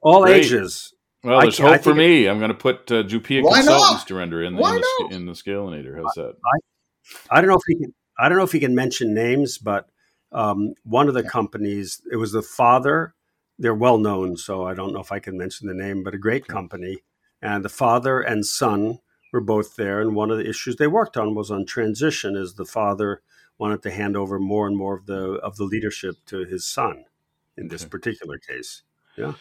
All Great. ages. Well, there's hope for me. It, I'm going to put uh, Jupia Consultants Dhirendra in, in, the, in the Scalerator. How's that? I, I, don't know if he can. I don't know if he can mention names, but um, one of the companies. It was the father. They're well known, so I don't know if I can mention the name, but a great company. And the father and son were both there. And one of the issues they worked on was on transition, as the father wanted to hand over more and more of the of the leadership to his son in this okay. particular case. Yeah.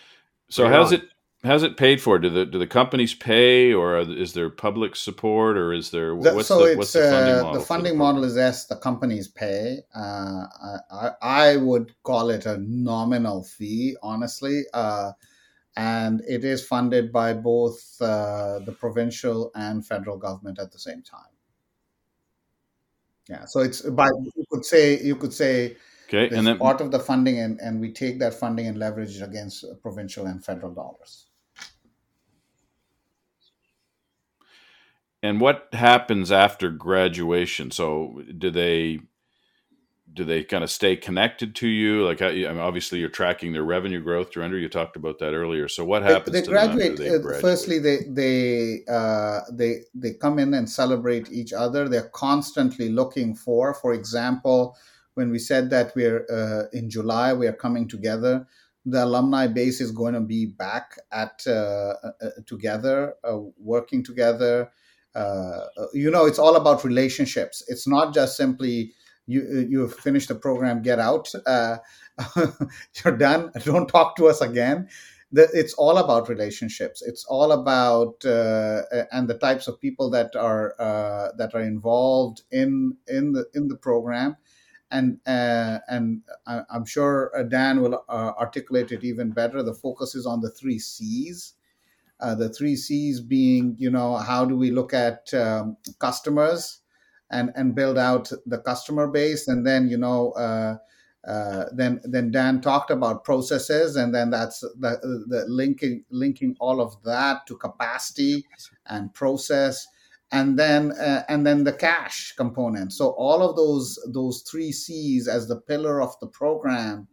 So how's on. it how's it paid for? Do the do the companies pay, or is there public support, or is there what's so the, what's the funding uh, model? The funding model is yes, the companies pay. Uh, I, I would call it a nominal fee, honestly. Uh, and it is funded by both uh, the provincial and federal government at the same time. Yeah, so it's by you could say you could say okay, and then part of the funding, and, and we take that funding and leverage it against provincial and federal dollars. And what happens after graduation? So, do they do they kind of stay connected to you? Like, I mean, obviously, you're tracking their revenue growth. Dhirendra, you talked about that earlier. So, what happens? They, they, graduate, they uh, graduate. Firstly, they they uh, they they come in and celebrate each other. They're constantly looking for, for example, when we said that we're uh, in July, we are coming together. The alumni base is going to be back at uh, uh, uh together, working together. You know, it's all about relationships. It's not just simply you you finish the program get out uh, you're done don't talk to us again it's all about relationships it's all about uh, and the types of people that are uh, that are involved in in the in the program and uh, and I'm sure Dan will uh, articulate it even better. The focus is on the three C's. Uh, the three C's being, you know, how do we look at um, customers? and and build out the customer base and then you know uh, uh, then then Dan talked about processes, and then that's the, the linking linking all of that to capacity and process, and then uh, and then the cash component so all of those those three c's as the pillar of the program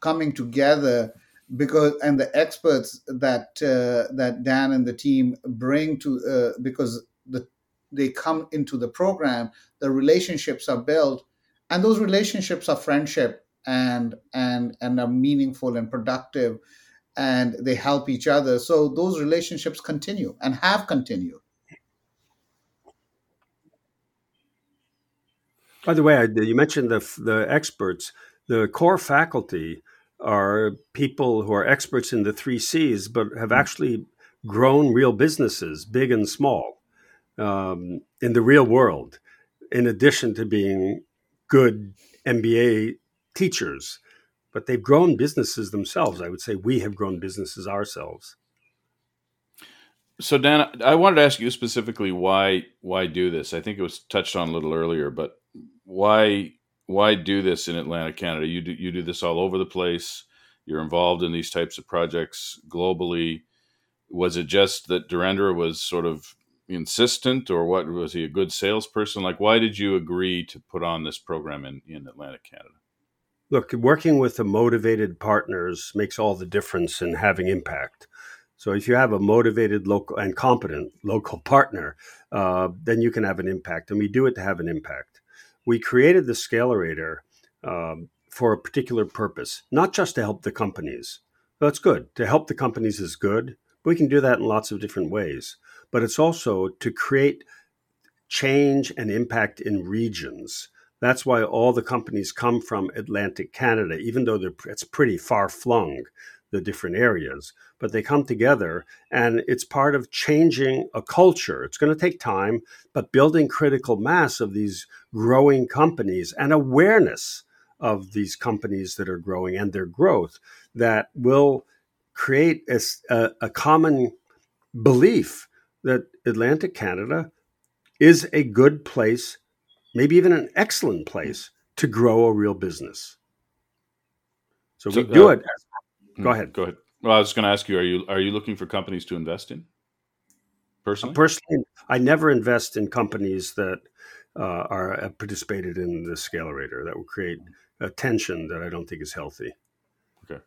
coming together because and the experts that uh, that dan and the team bring to uh, because the they come into the program the relationships are built and those relationships are friendship and and and are meaningful and productive and they help each other so those relationships continue and have continued By the way, you mentioned the the experts. The core faculty are people who are experts in the three C's, but have actually grown real businesses, big and small, um, in the real world. In addition to being good MBA teachers, but they've grown businesses themselves. I would say we have grown businesses ourselves. So Dan, I wanted to ask you specifically why why do this. I think it was touched on a little earlier, but why why do this in Atlantic, Canada? You do you do this all over the place. You're involved in these types of projects globally. Was it just that Dhirendra was sort of insistent, or what was he a good salesperson? Like, why did you agree to put on this program in in Atlantic, Canada? Look, working with the motivated partners makes all the difference in having impact. So if you have a motivated local and competent local partner, uh, then you can have an impact, and we do it to have an impact we created the Scalerator um, for a particular purpose, not just to help the companies. That's good. To help the companies is good. We can do that in lots of different ways. But it's also to create change and impact in regions. That's why all the companies come from Atlantic Canada, even though it's pretty far flung the different areas, but they come together and it's part of changing a culture. It's going to take time, but building critical mass of these growing companies and awareness of these companies that are growing and their growth that will create a, a, common belief that Atlantic Canada is a good place, maybe even an excellent place to grow a real business. So, so we do uh, it as Go ahead. Go ahead. Well, I was going to ask you: Are you are you looking for companies to invest in? Personally, personally, I never invest in companies that uh, are uh, participated in the Scalerator. That will create a tension that I don't think is healthy. Okay.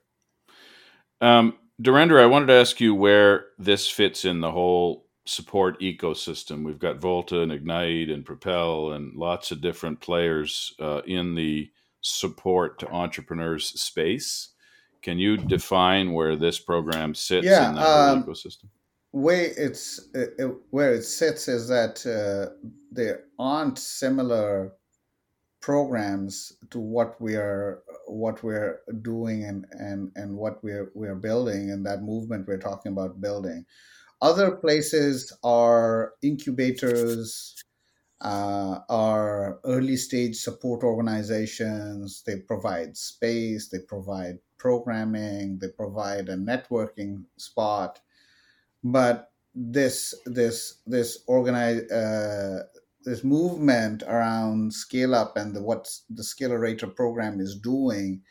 Um, Dhirendra, I wanted to ask you where this fits in the whole support ecosystem. We've got Volta and Ignite and Propel and lots of different players uh, in the support to entrepreneurs space. Can you define where this program sits yeah, in the um, ecosystem? Way it's it, it, where it sits is that uh, there aren't similar programs to what we are what we're doing and and and what we're we're building and that movement we're talking about building other places are incubators uh, are early stage support organizations. They provide space they provide programming they provide a networking spot. But this this this organize uh, this movement around scale up and the, what the scalerator program is doing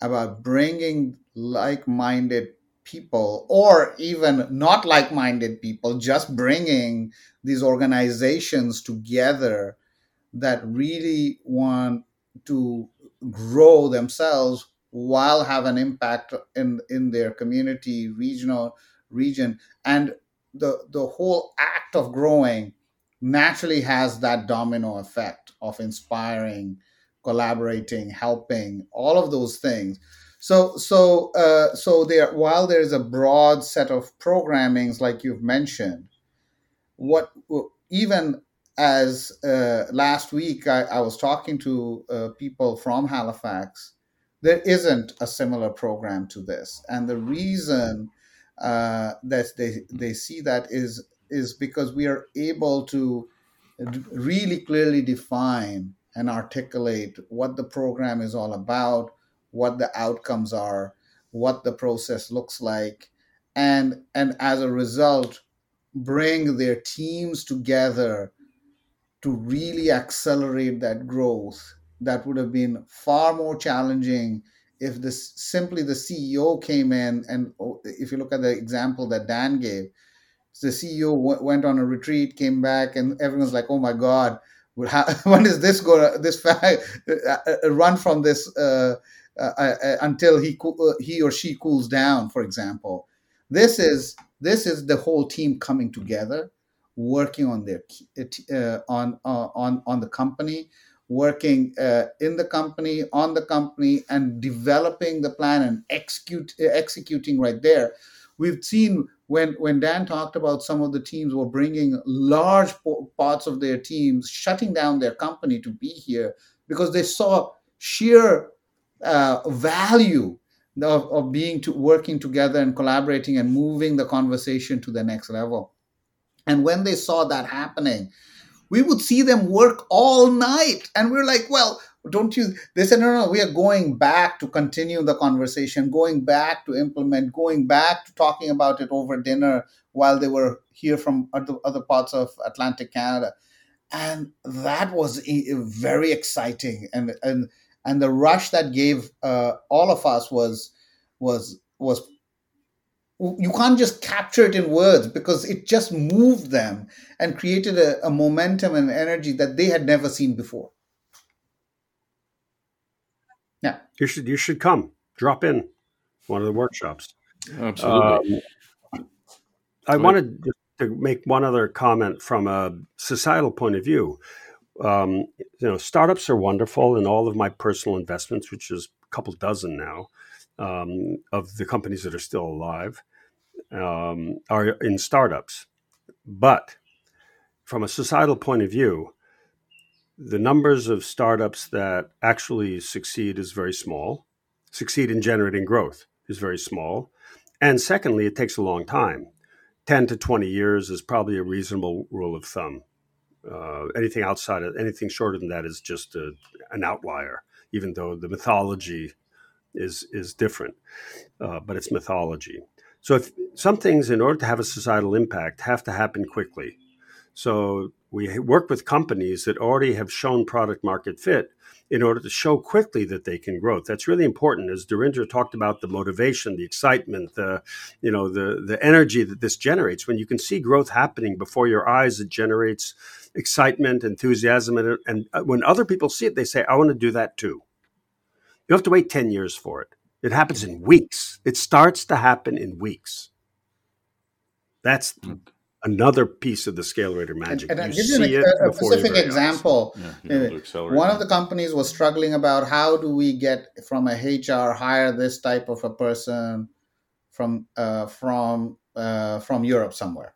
about bringing like-minded people or even not like-minded people just bringing these organizations together that really want to grow themselves while have an impact in in their community regional region. And the the whole act of growing naturally has that domino effect of inspiring collaborating helping all of those things so so uh, so there while there's a broad set of programmings like you've mentioned what even as uh, last week I, I, was talking to uh, people from halifax there isn't a similar program to this. And the reason uh, that they they see that is is because we are able to really clearly define and articulate what the program is all about what the outcomes are what the process looks like and and as a result bring their teams together to really accelerate that growth that would have been far more challenging if this simply the CEO came in and oh, if you look at the example that Dan gave, the CEO w- went on a retreat, came back, and everyone's like, "Oh my God, when is this going? This fact uh, uh, run from this uh, Uh, uh, uh, until he he or she cools down?" For example, this is this is the whole team coming together, working on their on on on the company, working in the company on the company, and developing the plan and execute executing right there. We've seen when when Dan talked about some of the teams were bringing large parts of their teams, shutting down their company to be here because they saw sheer uh, value of, of being to working together and collaborating and moving the conversation to the next level. And when they saw that happening, we would see them work all night, and we're like, well, don't you they said no no we are going back to continue the conversation going back to implement going back to talking about it over dinner while they were here from other, other parts of atlantic canada. And that was very exciting. And and and the rush that gave uh, all of us was was was you can't just capture it in words because it just moved them and created a, a momentum and energy that they had never seen before yeah, you should you should come drop in one of the workshops. Absolutely. Um, I wanted to make one other comment from a societal point of view. Um, you know, startups are wonderful, and all of my personal investments, which is a couple dozen now, um, of the companies that are still alive, um, are in startups. But from a societal point of view, the numbers of startups that actually succeed is very small, succeed in generating growth is very small. And secondly, it takes a long time. 10 to 20 years is probably a reasonable rule of thumb. Uh, anything outside of anything shorter than that is just a, an outlier, even though the mythology is is different, uh, but it's mythology. So if some things, in order to have a societal impact, have to happen quickly. So we work with companies that already have shown product market fit in order to show quickly that they can grow. That's really important. As Dhirendra talked about the motivation, the excitement, the you know the the energy that this generates. When you can see growth happening before your eyes, it generates excitement, enthusiasm, and, and uh, when other people see it, they say, "I want to do that too." You have to wait ten years for it. It happens in weeks. It starts to happen in weeks. That's another piece of the scalerator magic. And, and you give you an, a, a specific example. Yeah, One of the companies was struggling about how do we get from a HR hire this type of a person from uh, from uh, from Europe somewhere.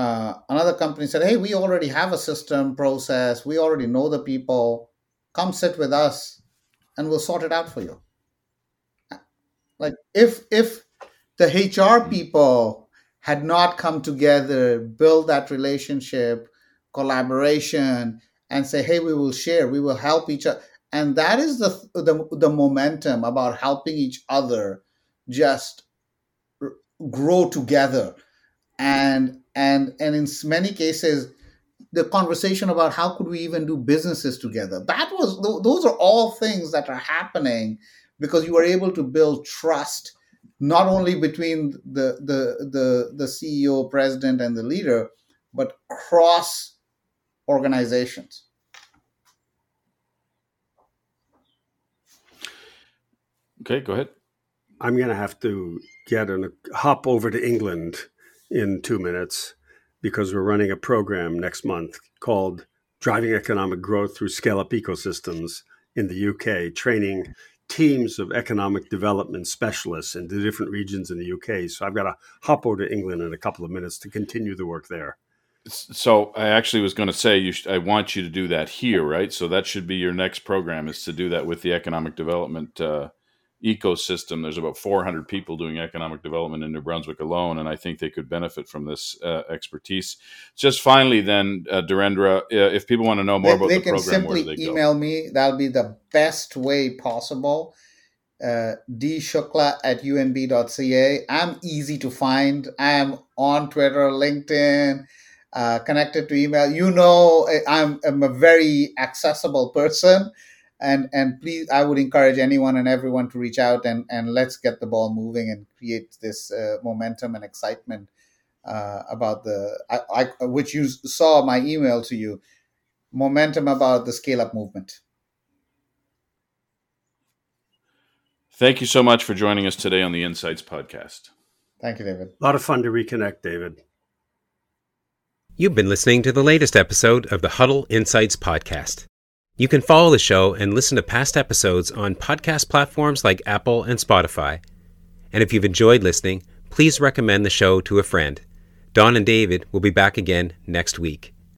Uh, another company said, "Hey, we already have a system process. We already know the people. Come sit with us, and we'll sort it out for you." Like if if the HR people had not come together, build that relationship, collaboration, and say, hey, we will share, we will help each other. And that is the, the, the momentum about helping each other just grow together. And, and, and in many cases, the conversation about how could we even do businesses together that was those are all things that are happening because you are able to build trust not only between the the the, the CEO, president, and the leader, but cross organizations. Okay, go ahead. I'm going to have to get a hop over to England in two minutes because we're running a program next month called Driving Economic Growth Through Scale Up Ecosystems in the UK, training teams of economic development specialists in the different regions in the UK. So I've got to hop over to England in a couple of minutes to continue the work there. So I actually was going to say you I want you to do that here, right? So that should be your next program is to do that with the economic development uh, ecosystem. There's about 400 people doing economic development in New Brunswick alone, and I think they could benefit from this uh, expertise. Just finally, then, uh, Dhirendra, uh, if people want to know more they, about they the can program, simply they email me. That'll be the best way possible. Uh, dshukla at unb.ca. I'm easy to find. I'm on Twitter, LinkedIn, uh, connected to email. You know, I'm, I'm a very accessible person and and please i would encourage anyone and everyone to reach out and and let's get the ball moving and create this uh, momentum and excitement uh, about the I, I, which you saw my email to you, momentum about the scale up movement. Thank you so much for joining us today on the Insights Podcast. Thank you, David. A lot of fun to reconnect, David. You've been listening to the latest episode of the Huddle Insights Podcast. You can follow the show and listen to past episodes on podcast platforms like Apple and Spotify. And if you've enjoyed listening, please recommend the show to a friend. Don and David will be back again next week.